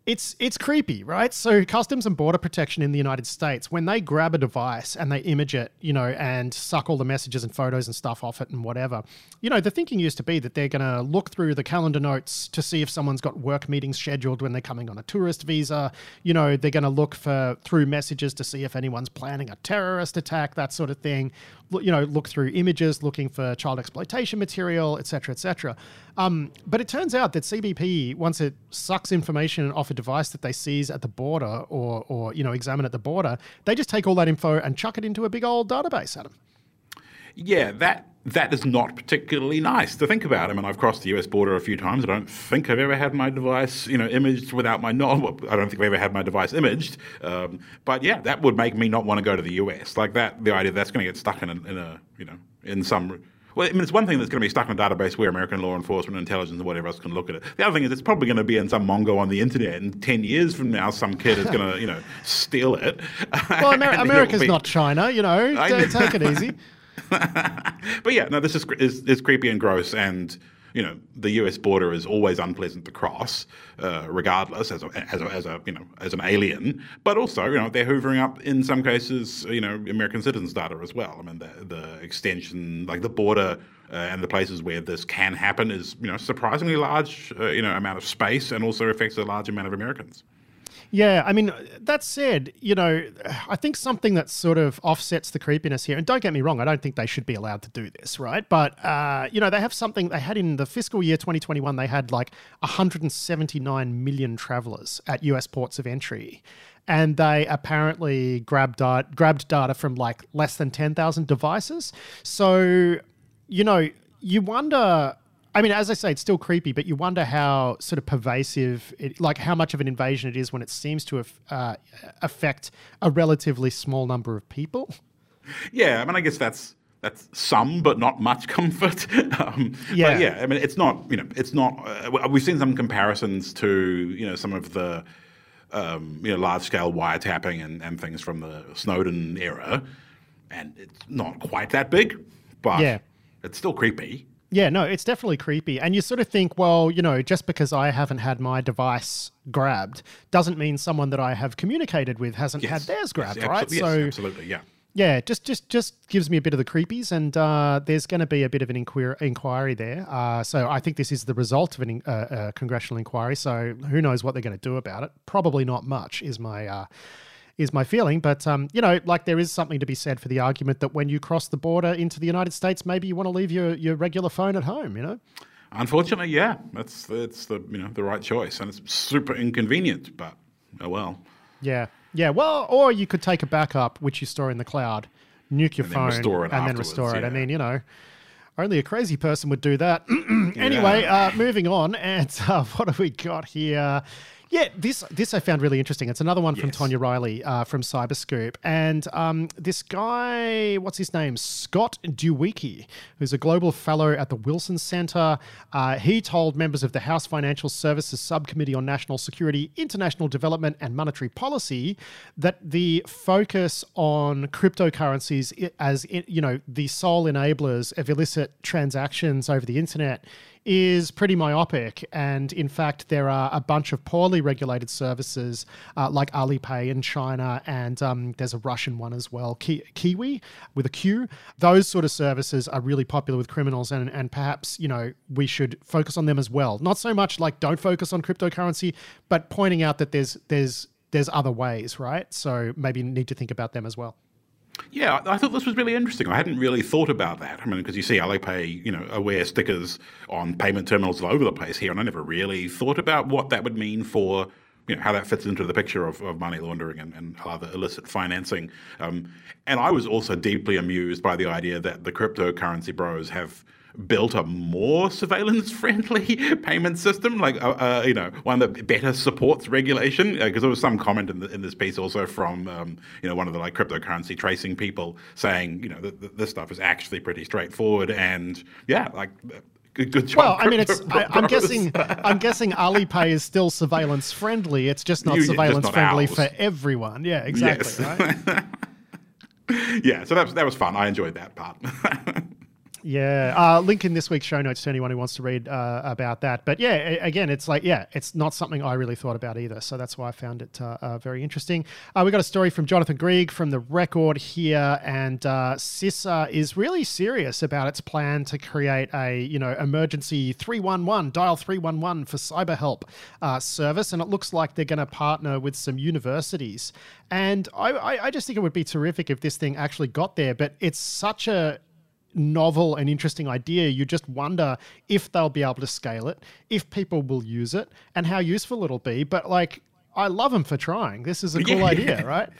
it's it's creepy, right? So Customs and Border Protection in the United States, when they grab a device and they image it, you know, and suck all the messages and photos and stuff off it and whatever, you know, the thinking used to be that they're going to look through the calendar notes to see if someone's got work meetings scheduled when they're coming on a tourist visa. You know, they're going to look for through messages to see if anyone's planning a terrorist attack, that sort of thing. You know, look through images, looking for child exploitation material, etc., etc. Um, but it turns out that CBP, once it sucks information off a device that they seize at the border or, or you know examine at the border, they just take all that info and chuck it into a big old database, Adam. Yeah, that that is not particularly nice to think about. I mean, I've crossed the U.S. border a few times. I don't think I've ever had my device, you know, imaged without my knowledge. I don't think I've ever had my device imaged. Um, but yeah, that would make me not want to go to the U.S. Like that, the idea that's going to get stuck in a, in a, you know, in some well, I mean, it's one thing that's going to be stuck in a database where American law enforcement, intelligence, and whatever else can look at it. The other thing is it's probably going to be in some Mongo on the internet, and ten years from now, some kid is going to, you know, steal it. Well, Amer- America's be... not China, you know. Take it easy. but yeah, no, this is, is is creepy and gross, and you know, the U.S. border is always unpleasant to cross, uh, regardless as a, as a, as a you know as an alien. But also, you know, they're hoovering up in some cases, you know, American citizens' data as well. I mean, the the extension, like the border. Uh, and the places where this can happen is, you know, surprisingly large, uh, you know, amount of space, and also affects a large amount of Americans. Yeah, I mean, that said, you know, I think something that sort of offsets the creepiness here, and don't get me wrong, I don't think they should be allowed to do this, right? But, uh, you know, they have something, they had in the fiscal year 2021, they had like 179 million travelers at US ports of entry. And they apparently grabbed, uh, grabbed data from like less than 10,000 devices. So, you know, you wonder I mean, as I say, it's still creepy, but you wonder how sort of pervasive, it, like how much of an invasion it is when it seems to uh, affect a relatively small number of people. Yeah, I mean, I guess that's that's some, but not much comfort. um, yeah, yeah. I mean, it's not. You know, it's not. Uh, we've seen some comparisons to you know some of the um, you know large scale wiretapping and, and things from the Snowden era, and it's not quite that big, but yeah. it's still creepy. Yeah, no, it's definitely creepy. And you sort of think, well, you know, just because I haven't had my device grabbed doesn't mean someone that I have communicated with hasn't yes. had theirs grabbed, yes, right? Yes, so absolutely, yeah. Yeah, just just just gives me a bit of the creepies, and uh, there's going to be a bit of an inquir- inquiry there. Uh, so I think this is the result of a in- uh, uh, congressional inquiry. So who knows what they're going to do about it? Probably not much, is my uh, is my feeling. But um, you know, like there is something to be said for the argument that when you cross the border into the United States, maybe you want to leave your your regular phone at home. You know. Unfortunately, yeah, that's that's the you know the right choice, and it's super inconvenient. But oh well. Yeah, yeah. Well, or you could take a backup, which you store in the cloud, nuke your and phone, then and then restore it. Yeah. I mean, you know. Only a crazy person would do that. anyway, yeah. uh, moving on, and uh, what have we got here? Yeah, this this I found really interesting. It's another one from yes. Tonya Riley uh, from Cyberscoop, and um, this guy, what's his name, Scott Dueweke, who's a global fellow at the Wilson Center. Uh, he told members of the House Financial Services Subcommittee on National Security, International Development, and Monetary Policy that the focus on cryptocurrencies as you know the sole enablers of illicit transactions over the internet is pretty myopic. And in fact, there are a bunch of poorly regulated services uh, like Alipay in China, and um, there's a Russian one as well, Ki- Kiwi with a Q. Those sort of services are really popular with criminals, and, and perhaps, you know, we should focus on them as well. Not so much like don't focus on cryptocurrency, but pointing out that there's there's there's other ways, right? So maybe need to think about them as well. Yeah, I thought this was really interesting. I hadn't really thought about that. I mean, because you see Alipay, you know, aware stickers on payment terminals all over the place here, and I never really thought about what that would mean for, you know, how that fits into the picture of, of money laundering and, and other illicit financing. Um, and I was also deeply amused by the idea that the cryptocurrency bros have built a more surveillance friendly payment system, like uh, uh, you know one that better supports regulation. Because uh, there was some comment in, the, in, this piece also from um, you know one of the like cryptocurrency tracing people saying you know that, this stuff is actually pretty straightforward and yeah like. Uh, good, good job. Well, I mean, it's. I, am guessing. I'm guessing Alipay is still surveillance friendly. It's just not you, surveillance just not friendly ours. for everyone. Yeah, exactly. Yes. Right? yeah, so that was that was fun. I enjoyed that part. Yeah, uh, link in this week's show notes to anyone who wants to read uh, about that. But yeah, again, it's like yeah, it's not something I really thought about either. So that's why I found it uh, uh very interesting. Uh, we got a story from Jonathan Greig from the Record here, and uh, CISA is really serious about its plan to create a you know emergency three one one dial three one one for cyber help service, and it looks like they're going to partner with some universities. And I, I just think it would be terrific if this thing actually got there. But it's such a novel and interesting idea, you just wonder if they'll be able to scale it, if people will use it, and how useful it'll be. But like, I love them for trying. This is a cool yeah, idea, right?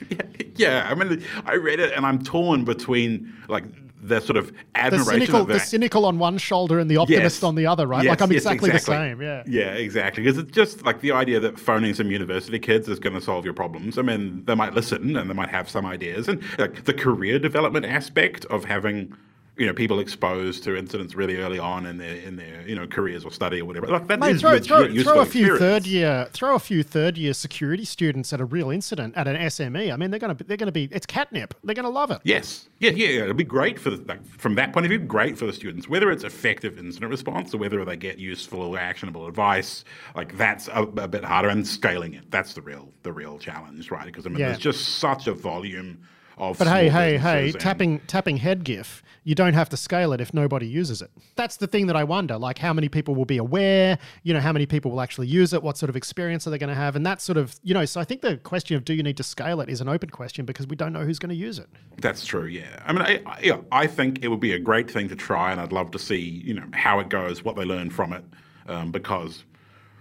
Yeah, yeah, I mean, I read it and I'm torn between like the sort of admiration the cynical, of the cynical on one shoulder and the optimist yes. on the other, right? Yes, like I'm yes, exactly, exactly, the same. Yeah. Yeah, exactly. Because it's just like the idea that phoning some university kids is going to solve your problems. I mean, they might listen and they might have some ideas, and like the career development aspect of having you know people exposed to incidents really early on in their in their you know careers or study or whatever. Like that Mate, throw, throw, throw, a few experience. third year throw a few third year security students at a real incident at an SME. I mean, they're gonna they're gonna be it's catnip. They're gonna love it. Yes, yeah, yeah. It'll be great for the, like, from that point of view. Great for the students, whether it's effective incident response or whether they get useful actionable advice. Like that's a, a bit harder, and scaling it. That's the real the real challenge, right? Because I mean, yeah. there's just such a volume of. But hey, hey, hey, tapping tapping head GIF. You don't have to scale it if nobody uses it. That's the thing that I wonder. Like, how many people will be aware? You know, how many people will actually use it? What sort of experience are they going to have? And that sort of, you know. So I think the question of do you need to scale it is an open question because we don't know who's going to use it. That's true. Yeah. I mean, I, I, yeah, I think it would be a great thing to try, and I'd love to see, you know, how it goes, what they learn from it, um, because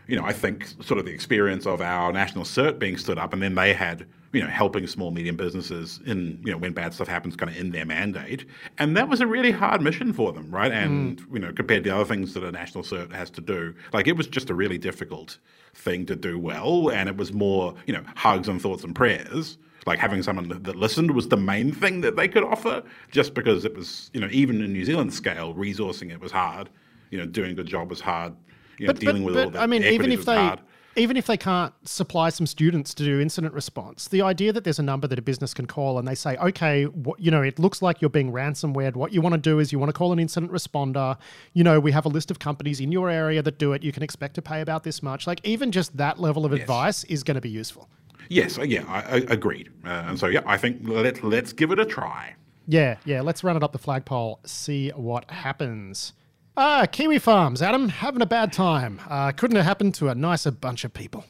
you know, I think sort of the experience of our national cert being stood up, and then they had, you know, helping small medium businesses in, you know, when bad stuff happens, kind of in their mandate, and that was a really hard mission for them, right? And mm. you know, compared to the other things that a national cert has to do, like it was just a really difficult thing to do well, and it was more, you know, hugs and thoughts and prayers. Like having someone that listened was the main thing that they could offer, just because it was, you know, even in New Zealand scale, resourcing it was hard. You know, doing a good job was hard you know, but, dealing but, with but, all that. I mean, even if they hard. Even if they can't supply some students to do incident response, the idea that there's a number that a business can call and they say, okay, what, you know, it looks like you're being ransomware. What you want to do is you want to call an incident responder. You know, we have a list of companies in your area that do it. You can expect to pay about this much. Like even just that level of yes. advice is going to be useful. Yes, uh, yeah, I, I agreed. Uh, and so yeah, I think let's let's give it a try. Yeah, yeah, let's run it up the flagpole, see what happens. Ah, Kiwi Farms, Adam, having a bad time. Uh, couldn't have happened to a nicer bunch of people.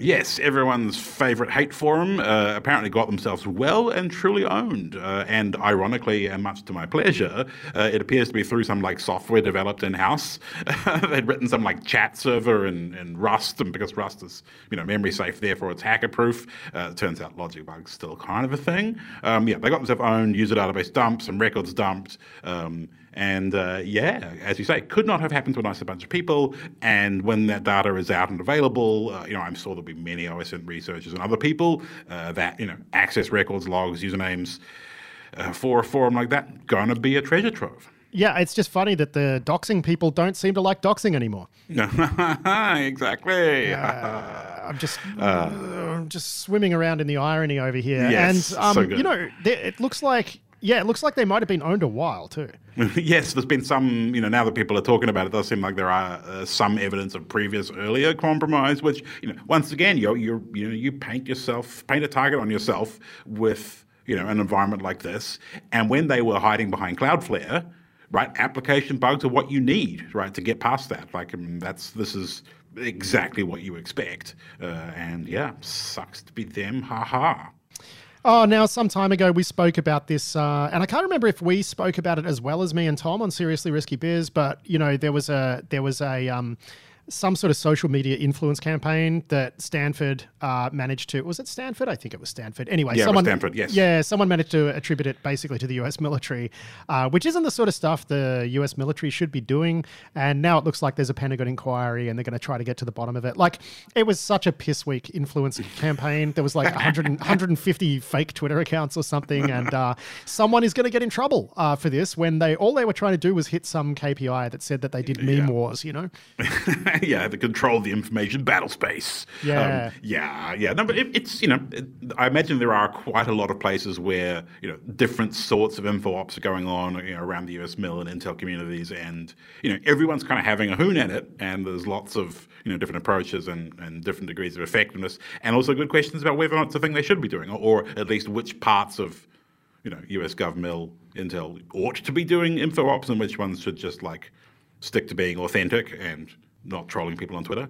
Yes, everyone's favourite hate forum uh, apparently got themselves well and truly owned. Uh, and ironically, and much to my pleasure, uh, it appears to be through some like software developed in house. They'd written some like chat server in, in Rust, and because Rust is you know memory safe, therefore it's hacker proof. Uh, turns out logic bugs still kind of a thing. Um, yeah, they got themselves owned, user database dumped, some records dumped. Um, and uh, yeah, as you say, it could not have happened to a nicer bunch of people. And when that data is out and available, uh, you know, I'm sure there'll be many OSINT researchers and other people uh, that you know access records, logs, usernames uh, for a forum like that. To be a treasure trove. Yeah, it's just funny that the doxing people don't seem to like doxing anymore. exactly. I'm just, uh, just swimming around in the irony over here, yes, and um, so you know, it looks like Yeah, it looks like they might have been owned a while too. yes, there's been some, you know, now that people are talking about it, it does seem like there are uh, some evidence of previous earlier compromise, which, you know, once again, you you you know, you paint yourself, paint a target on yourself with, you know, an environment like this. And when they were hiding behind Cloudflare, right, application bugs are what you need, right, to get past that. Like, I mean, that's this is exactly what you expect. Uh, and yeah, sucks to be them. Ha ha. Oh, now some time ago we spoke about this, uh, and I can't remember if we spoke about it as well as me and Tom on Seriously Risky Biz, but you know there was a there was a um, some sort of social media influence campaign that Stanford uh, managed to. Was it Stanford? I think it was Stanford. Anyway, yeah, someone, Stanford. Yes. Yeah, someone managed to attribute it basically to the U.S. military, uh, which isn't the sort of stuff the U.S. military should be doing. And now it looks like there's a Pentagon inquiry, and they're going to try to get to the bottom of it. Like it was such a piss week influence campaign. There was like 100, 150 fake Twitter accounts or something, and uh, someone is going to get in trouble uh, for this when they all they were trying to do was hit some KPI that said that they did meme yeah. wars. You know. yeah, the control of the information battle space. Yeah, um, yeah, yeah. No, but it, it's you know, it, I imagine there are quite a lot of places where you know different sorts of info ops are going on you know, around the US mill and intel communities, and you know everyone's kind of having a hoon at it, and there's lots of you know different approaches and, and different degrees of effectiveness, and also good questions about whether or not it's a thing they should be doing, or, or at least which parts of you know US gov GovMill intel ought to be doing info ops, and which ones should just like stick to being authentic and not trolling people on Twitter.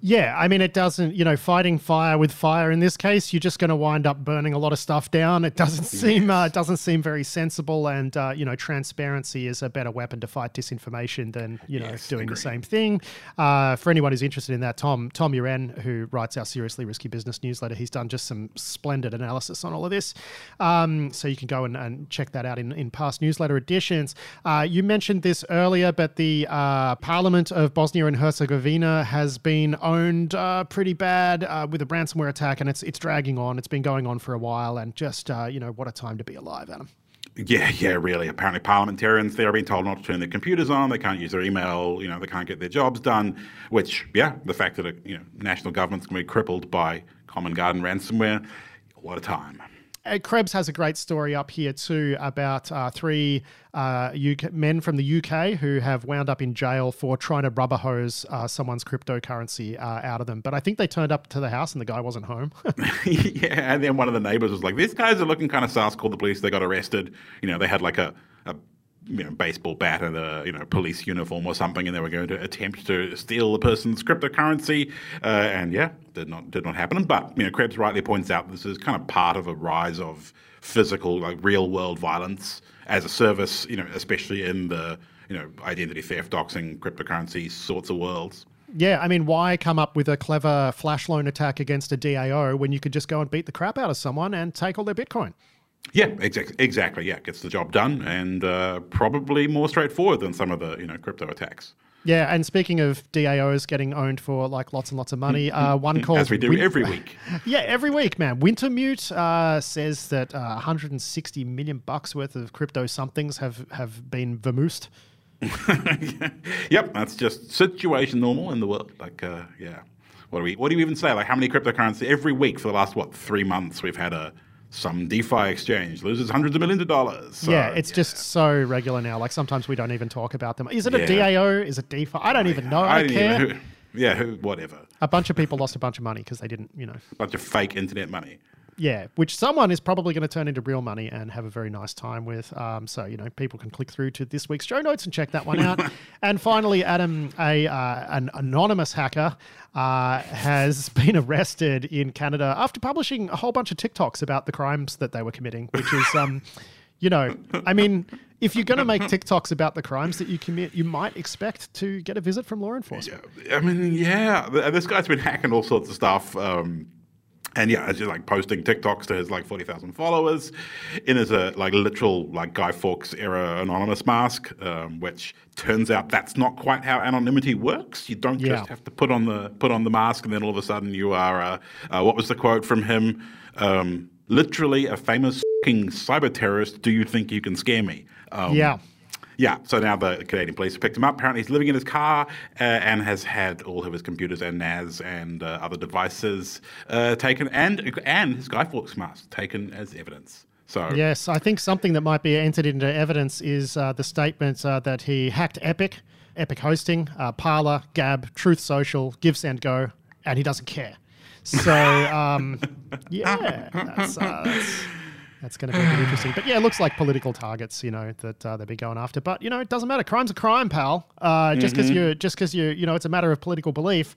Yeah, I mean, it doesn't, you know, fighting fire with fire in this case, you're just going to wind up burning a lot of stuff down. It doesn't seem, uh, it doesn't seem very sensible. And, uh, you know, transparency is a better weapon to fight disinformation than, you know, yes, doing the same thing. Uh, for anyone who's interested in that, Tom, Tom Uren, who writes our Seriously Risky Business newsletter, he's done just some splendid analysis on all of this. Um, so you can go and, and, check that out in, in past newsletter editions. Uh, you mentioned this earlier, but the uh, Parliament of Bosnia and Herzegovina has been owned uh, pretty bad uh, with a ransomware attack, and it's it's dragging on. It's been going on for a while, and just uh, you know what a time to be alive, Adam. Yeah, yeah, really. Apparently, parliamentarians they're being told not to turn their computers on. They can't use their email. You know, they can't get their jobs done. Which, yeah, the fact that a you know national government's to be crippled by Common Garden ransomware, what a time. Uh, Krebs has a great story up here too about uh, three uh, UK, men from the UK who have wound up in jail for trying to rubber hose uh, someone's cryptocurrency uh, out of them. But I think they turned up to the house and the guy wasn't home. yeah, and then one of the neighbors was like, "These guys are looking kind of sus." Called the police. They got arrested. You know, they had like a, a you know, baseball bat and a you know police uniform or something, and they were going to attempt to steal the person's cryptocurrency. Uh, and yeah, did not did not happen. But you know, Krebs rightly points out this is kind of part of a rise of physical, like real world violence as a service. You know, especially in the you know identity theft, doxing, cryptocurrency sorts of worlds. Yeah, I mean, why come up with a clever flash loan attack against a DAO when you could just go and beat the crap out of someone and take all their Bitcoin? Yeah, exactly. Exactly. Yeah, gets the job done, and uh, probably more straightforward than some of the you know crypto attacks. Yeah, and speaking of DAOs getting owned for like lots and lots of money, uh, one called as we do Win- every week. yeah, every week, man. Wintermute uh, says that uh, 160 million bucks worth of crypto somethings have have been vermoosed. yep, that's just situation normal in the world. Like, uh, yeah, what do we? What do you even say? Like, how many cryptocurrency every week for the last what three months? We've had a some DeFi exchange loses hundreds of millions of dollars. So, yeah, it's yeah. just so regular now. Like sometimes we don't even talk about them. Is it a yeah. DAO? Is it DeFi? I don't even know. I, I don't care. Even, yeah, who, whatever. A bunch of people lost a bunch of money because they didn't, you know. A bunch of fake internet money. Yeah, which someone is probably going to turn into real money and have a very nice time with. Um, so you know, people can click through to this week's show notes and check that one out. and finally, Adam, a uh, an anonymous hacker, uh, has been arrested in Canada after publishing a whole bunch of TikToks about the crimes that they were committing, which is. Um, you know, I mean, if you're going to make TikToks about the crimes that you commit, you might expect to get a visit from law enforcement. Yeah, I mean, yeah, this guy's been hacking all sorts of stuff. Um, and yeah, it's just like posting TikToks to his like forty thousand followers, in his a like literal like Guy Fawkes era anonymous mask, um, which turns out that's not quite how anonymity works. You don't yeah. just have to put on the put on the mask and then all of a sudden you are. Uh, uh, what was the quote from him? Um, literally a famous cyber terrorist. Do you think you can scare me? Um, yeah. Yeah, so now the Canadian police have picked him up. Apparently, he's living in his car uh, and has had all of his computers and NAS and uh, other devices uh, taken, and and his Guy Fawkes mask taken as evidence. So yes, I think something that might be entered into evidence is uh, the statement uh, that he hacked Epik, Epik Hosting, uh, Parler, Gab, Truth Social, Give Send Go, and he doesn't care. So um, yeah, that's, that's that's going to be interesting. But yeah, it looks like political targets, you know, that uh, they'll be going after. But you know, it doesn't matter. Crime's a crime, pal. Uh, just because mm-hmm. you, just because you, you know, it's a matter of political belief,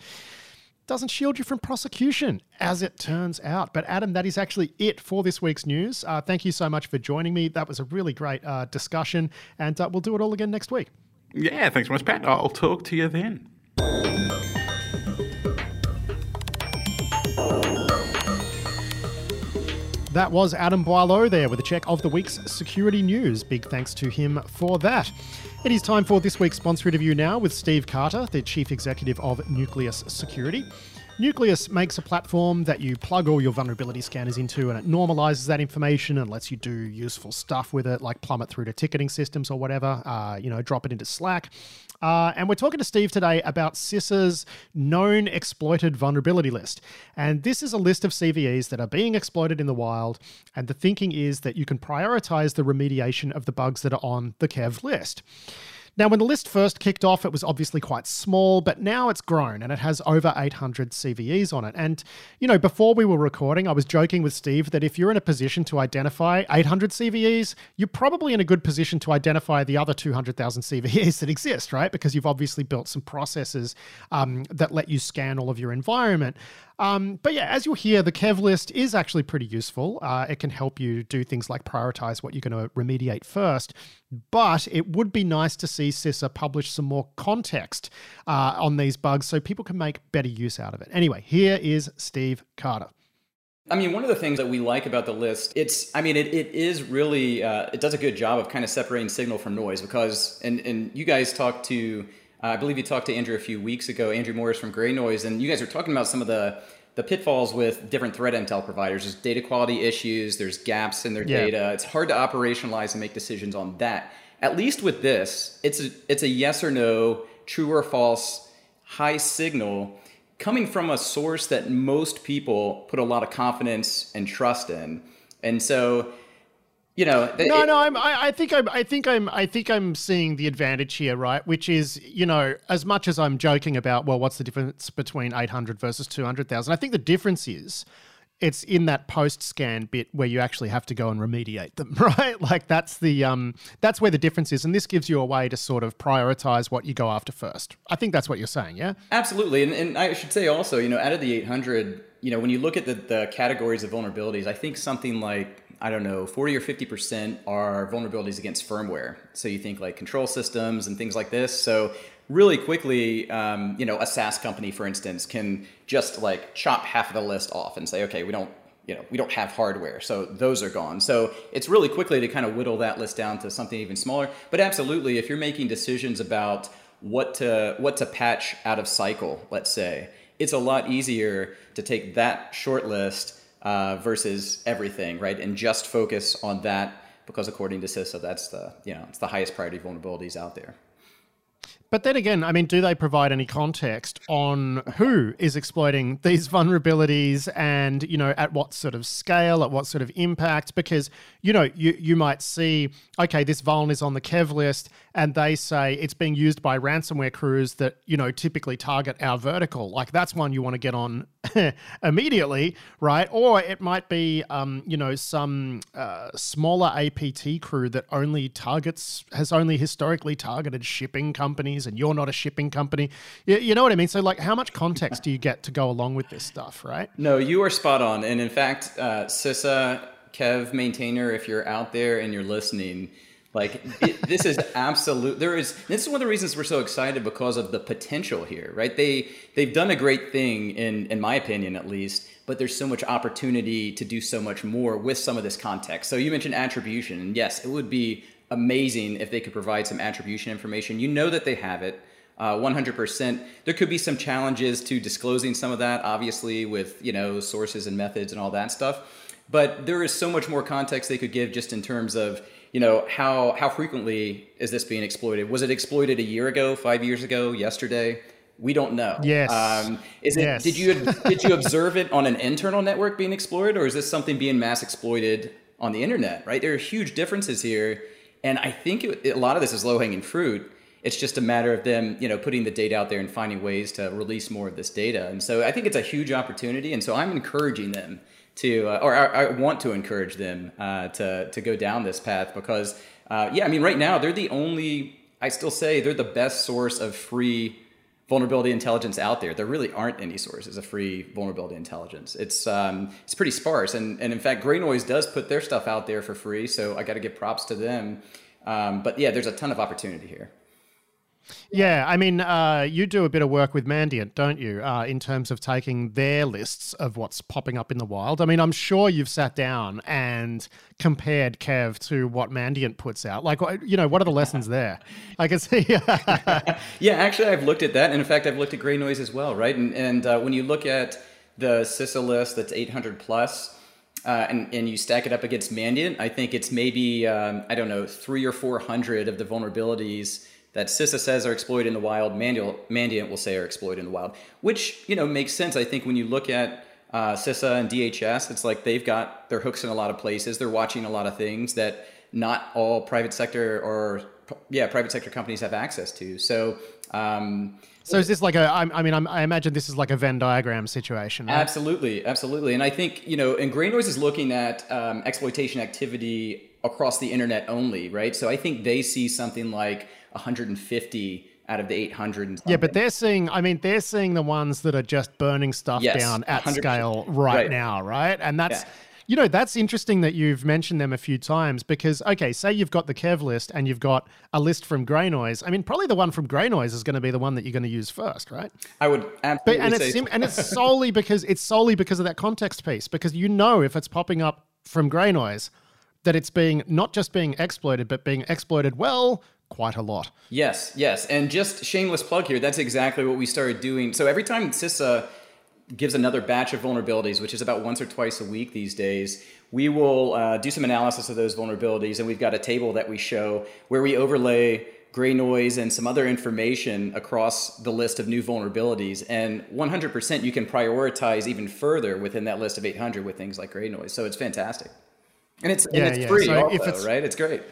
doesn't shield you from prosecution, as it turns out. But Adam, that is actually it for this week's news. Uh, thank you so much for joining me. That was a really great uh, discussion, and uh, we'll do it all again next week. Yeah, thanks so much, Pat. I'll talk to you then. That was Adam Boileau there with a check of the week's security news. Big thanks to him for that. It is time for this week's sponsor interview now with Steve Carter, the Chief Executive of Nucleus Security. Nucleus makes a platform that you plug all your vulnerability scanners into and it normalizes that information and lets you do useful stuff with it, like plumb it through to ticketing systems or whatever, uh, you know, drop it into Slack. Uh, and we're talking to Steve today about CISA's known exploited vulnerability list. And this is a list of CVEs that are being exploited in the wild. And the thinking is that you can prioritize the remediation of the bugs that are on the KEV list. Now, when the list first kicked off, it was obviously quite small, but now it's grown and it has over 800 CVEs on it. And, you know, before we were recording, I was joking with Steve that if you're in a position to identify 800 CVEs, you're probably in a good position to identify the other 200,000 CVEs that exist, right? Because you've obviously built some processes um, that let you scan all of your environment. Um, but yeah, as you'll hear, the KEV list is actually pretty useful. Uh, it can help you do things like prioritize what you're going to remediate first. But it would be nice to see CISA publish some more context uh, on these bugs so people can make better use out of it. Anyway, here is Steve Carter. I mean, one of the things that we like about the list, it's, I mean, it, it is really, uh, it does a good job of kind of separating signal from noise because, and, and you guys talk to uh, I believe you talked to Andrew a few weeks ago, Andrew Morris from Grey Noise, and you guys were talking about some of the the pitfalls with different threat intel providers. There's data quality issues, there's gaps in their yeah. data. It's hard to operationalize and make decisions on that. At least with this, it's a, it's a yes or no, true or false, high signal coming from a source that most people put a lot of confidence and trust in. And so you know no it, no I'm, I, I think i'm i think i'm i think i'm seeing the advantage here right? Which is you know as much as i'm joking about well what's the difference between 800 versus 200000 i think the difference is it's in that post scan bit where you actually have to go and remediate them right? Like that's the um that's where the difference is and this gives you a way to sort of prioritize what you go after first. I think that's what you're saying yeah? Absolutely and, and i should say also you know out of the 800 you know when you look at the, the categories of vulnerabilities i think something like I don't know, 40 or 50% are vulnerabilities against firmware. So you think like control systems and things like this. So really quickly, um, you know, a SaaS company, for instance, can just like chop half of the list off and say, okay, we don't, you know, we don't have hardware, so those are gone. So it's really quickly to kind of whittle that list down to something even smaller. But absolutely, if you're making decisions about what to what to patch out of cycle, let's say, it's a lot easier to take that short list uh, versus everything, right? And just focus on that because according to CISA, that's the you know it's the highest priority vulnerabilities out there. But then again, I mean, do they provide any context on who is exploiting these vulnerabilities and, you know, at what sort of scale, at what sort of impact? Because, you know, you, you might see, okay, this vuln is on the KEV list and they say it's being used by ransomware crews that, you know, typically target our vertical. Like that's one you want to get on immediately, right? Or it might be, um, you know, some uh, smaller APT crew that only targets, has only historically targeted shipping companies and you're not a shipping company. You, you know what I mean? So, like, how much context do you get to go along with this stuff, right? No, you are spot on. And in fact, uh, CISA, KEV maintainer, if you're out there and you're listening, like it, this is absolute. There is. This is one of the reasons we're so excited because of the potential here, right? They they've done a great thing in in my opinion, at least. But there's so much opportunity to do so much more with some of this context. So you mentioned attribution, and yes, it would be amazing if they could provide some attribution information. You know that they have it. Uh, 100%. There could be some challenges to disclosing some of that, obviously, with you know sources and methods and all that stuff. But there is so much more context they could give just in terms of you know how how frequently is this being exploited? Was it exploited a year ago, five years ago, yesterday? We don't know. Yes. Um, is it? Yes. Did you did you observe it on an internal network being exploited, or is this something being mass exploited on the internet, right? There are huge differences here, and I think it, a lot of this is low hanging fruit. It's just a matter of them, you know, putting the data out there and finding ways to release more of this data. And so I think it's a huge opportunity. And so I'm encouraging them to, uh, or I, I, want to encourage them uh, to to go down this path because, uh, yeah, I mean, right now they're the only. I still say they're the best source of free vulnerability intelligence out there. There really aren't any sources of free vulnerability intelligence. It's um, it's pretty sparse, and and in fact, Grey Noise does put their stuff out there for free. So I got to give props to them. Um, but yeah, there's a ton of opportunity here. Yeah, I mean, uh, you do a bit of work with Mandiant, don't you, uh, in terms of taking their lists of what's popping up in the wild? I mean, I'm sure you've sat down and compared KEV to what Mandiant puts out. Like, you know, what are the lessons there? I can see. yeah, actually, I've looked at that. And in fact, I've looked at Grey Noise as well, right? And, and uh, when you look at the CISA list that's 800 plus, uh, and, and you stack it up against Mandiant, I think it's maybe, um, I don't know, three or 400 of the vulnerabilities that CISA says are exploited in the wild, Mandiant will say are exploited in the wild, which you know makes sense. I think when you look at uh, CISA and DHS, it's like they've got their hooks in a lot of places. They're watching a lot of things that not all private sector or yeah private sector companies have access to. So. Um, so is this like a? I mean, I imagine this is like a Venn diagram situation. Right? Absolutely, absolutely. And I think you know, and Grey Noise is looking at um, exploitation activity across the internet only, right? So I think they see something like 150 out of the 800 yeah but they're seeing i mean they're seeing the ones that are just burning stuff yes, down at 100%. scale right, right, now right? And that's yeah. you know that's interesting that you've mentioned them a few times because okay say you've got the kev list and you've got a list from grey noise i mean probably the one from grey noise is going to be the one that you're going to use first right? I would absolutely but, and it's sim- and it's solely because it's solely because of that context piece because you know if it's popping up from grey noise that it's being not just being exploited but being exploited well quite a lot. Yes, yes. And just shameless plug here, that's exactly what we started doing. So every time CISA gives another batch of vulnerabilities, which is about once or twice a week these days, we will uh, do some analysis of those vulnerabilities. And we've got a table that we show where we overlay grey noise and some other information across the list of new vulnerabilities. And 100% you can prioritize even further within that list of 800 with things like grey noise. So it's fantastic. And it's, yeah, and it's yeah. free so also, it's, right? It's great.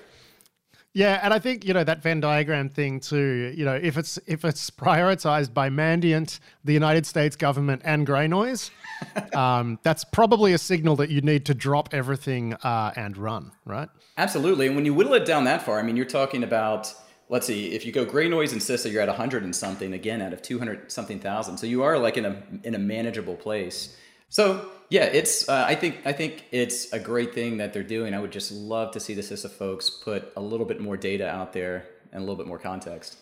Yeah, and I think you know that Venn diagram thing too. You know, if it's if it's prioritized by Mandiant, the United States government, and Grey Noise, um, that's probably a signal that you need to drop everything uh, and run, right? Absolutely. And when you whittle it down that far, I mean, you're talking about let's see, if you go Grey Noise and CISA, you're at 100 and something again out of 200 something thousand. So you are like in a in a manageable place. So yeah, it's. Uh, I think I think it's a great thing that they're doing. I would just love to see the CISA folks put a little bit more data out there and a little bit more context.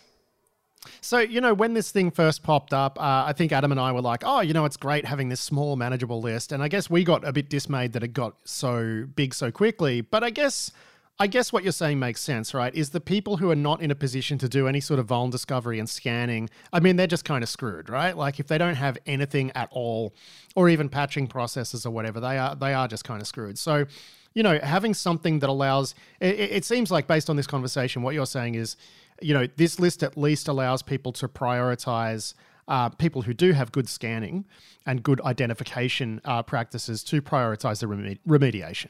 So, you know, when this thing first popped up, uh, I think Adam and I were like, oh, you know, it's great having this small, manageable list. And I guess we got a bit dismayed that it got so big so quickly. But I guess I guess what you're saying makes sense, right? Is the people who are not in a position to do any sort of vuln discovery and scanning, I mean, they're just kind of screwed, right? Like if they don't have anything at all, or even patching processes or whatever, they are they are just kind of screwed. So, you know, having something that allows it, it seems like based on this conversation, what you're saying is, you know, this list at least allows people to prioritize uh, people who do have good scanning and good identification uh, practices to prioritize the reme- remediation.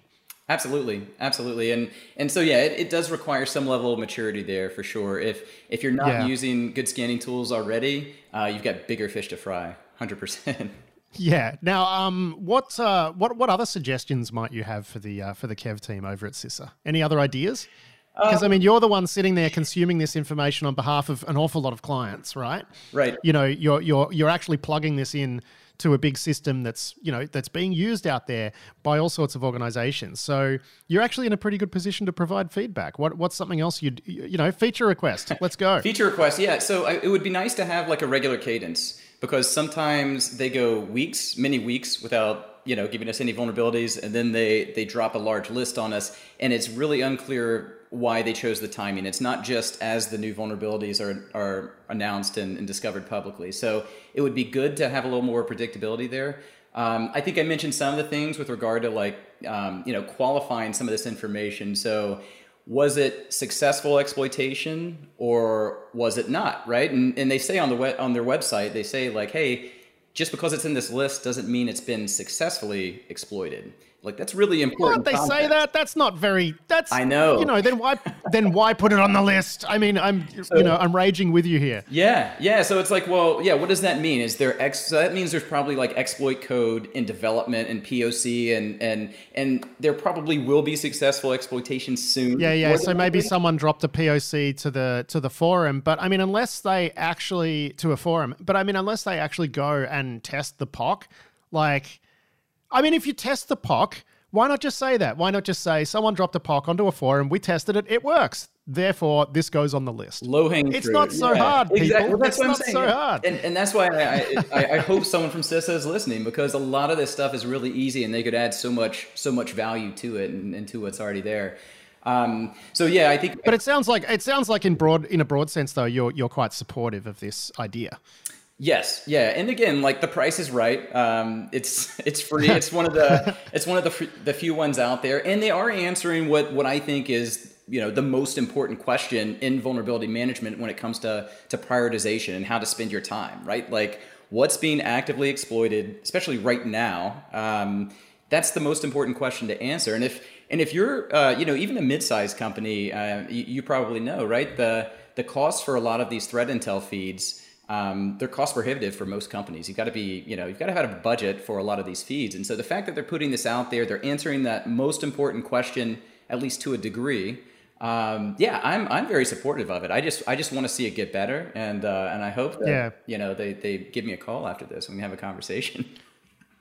Absolutely, absolutely, and and so yeah, it, it, does require some level of maturity there for sure. If if you're not yeah. using good scanning tools already, uh, you've got bigger fish to fry, hundred percent. Yeah. Now, um, what uh, what what other suggestions might you have for the uh, for the KEV team over at CISA? Any other ideas? Because um, I mean, you're the one sitting there consuming this information on behalf of an awful lot of clients, right? Right. You know, you're you're you're actually plugging this in to a big system that's you know that's being used out there by all sorts of organizations. So you're actually in a pretty good position to provide feedback. What what's something else you'd you know feature request? Let's go. Feature request yeah. So I, it would be nice to have like a regular cadence because sometimes they go weeks many weeks without you know giving us any vulnerabilities and then they they drop a large list on us and it's really unclear why they chose the timing. It's not just as the new vulnerabilities are, are announced and, and discovered publicly. So it would be good to have a little more predictability there. Um, I think I mentioned some of the things with regard to like um, you know qualifying some of this information. So was it successful exploitation or was it not? Right? And, and they say on the we- on their website they say like, hey, just because it's in this list doesn't mean it's been successfully exploited. Like that's really important. Well, they context. say that. That's not very. That's I know. You know, then why then why put it on the list? I mean, I'm so, you know I'm raging with you here. Yeah, yeah. So it's like, well, yeah. What does that mean? Is there ex? So that means there's probably like exploit code in development and POC, and and and there probably will be successful exploitation soon. Yeah, yeah. So maybe someone dropped a POC to the to the forum, but I mean, unless they actually to a forum, but I mean, unless they actually go and test the POC, like I mean, if you test the POC, why not just say that? Why not just say someone dropped a POC onto a forum, we tested it, it works. Therefore, this goes on the list. Low hanging It's not so yeah. hard, people. Exactly. Well, that's it's not so hard. And, and that's why I, I, I, hope someone from CISA is listening because a lot of this stuff is really easy and they could add so much so much value to it and, and to what's already there. Um, so yeah, I think. But it sounds like it sounds like in broad in a broad sense though, you're you're quite supportive of this idea. Yes, yeah, and again, like the price is right. Um, it's it's free. It's one of the it's one of the the few ones out there, and they are answering what what I think is you know the most important question in vulnerability management when it comes to to prioritization and how to spend your time. Right, like what's being actively exploited, especially right now. Um, that's the most important question to answer. And if and if you're uh, you know even a mid-sized company, uh, you, you probably know right the the cost for a lot of these threat intel feeds um, they're cost prohibitive for most companies. You've got to be, you know, you've got to have a budget for a lot of these feeds. And so the fact that they're putting this out there, they're answering that most important question, at least to a degree. Um, yeah, I'm I'm very supportive of it. I just I just want to see it get better, and uh, and I hope that yeah. you know they they give me a call after this and we have a conversation.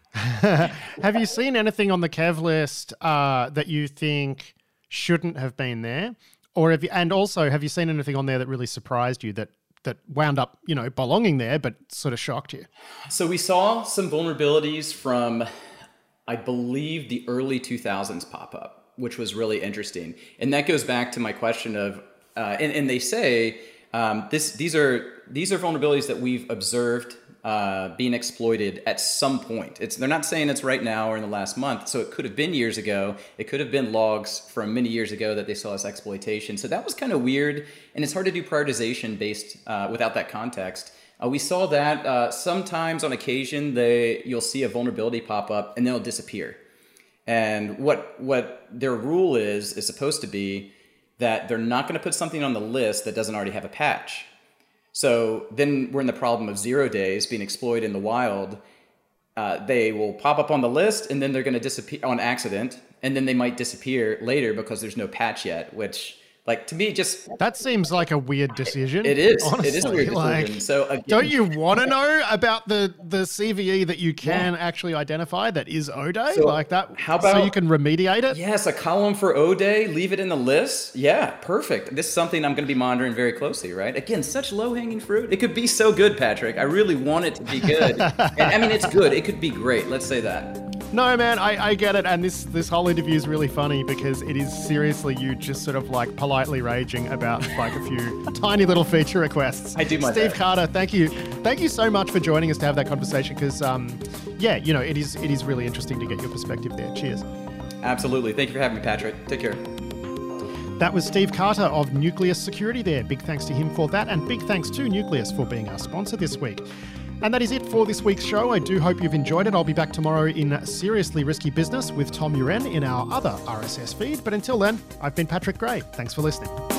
have you seen anything on the KEV list uh, that you think shouldn't have been there, or have you? And also, have you seen anything on there that really surprised you that that wound up, you know, belonging there, but sort of shocked you? So we saw some vulnerabilities from, I believe, the early 2000s pop up, which was really interesting. And that goes back to my question of, uh, and, and they say um, this, these are these are vulnerabilities that we've observed uh, being exploited at some point. It's they're not saying it's right now or in the last month, so it could have been years ago. It could have been logs from many years ago that they saw as exploitation. So that was kind of weird, and it's hard to do prioritization based uh, without that context. Uh, we saw that uh, sometimes on occasion they you'll see a vulnerability pop up and then it'll disappear. And what what their rule is is supposed to be that they're not going to put something on the list that doesn't already have a patch. So then we're in the problem of zero days being exploited in the wild. Uh, they will pop up on the list and then they're going to disappear on accident, and then they might disappear later because there's no patch yet, which like to me, just that seems like a weird decision. It is. Honestly. It is a weird decision. Like, so again, don't you want to know about the the CVE that you can yeah. actually identify that is 0day so like that? How about so you can remediate it? Yes, a column for 0day. Leave it in the list. Yeah, perfect. This is something I'm going to be monitoring very closely. Right? Again, such low hanging fruit. It could be so good, Patrick. I really want it to be good. and, I mean, it's good. It could be great. Let's say that. No, man, I, I get it. And this this whole interview is really funny because it is seriously you just sort of like politely raging about like a few tiny little feature requests. I do my Steve best. Carter, thank you, thank you so much for joining us to have that conversation because, um, yeah, you know, it is it is really interesting to get your perspective there. Cheers. Absolutely. Thank you for having me, Patrick. Take care. That was Steve Carter of Nucleus Security there. Big thanks to him for that, and big thanks to Nucleus for being our sponsor this week. And that is it for this week's show. I do hope you've enjoyed it. I'll be back tomorrow in Seriously Risky Business with Tom Uren in our other RSS feed. But until then, I've been Patrick Gray. Thanks for listening.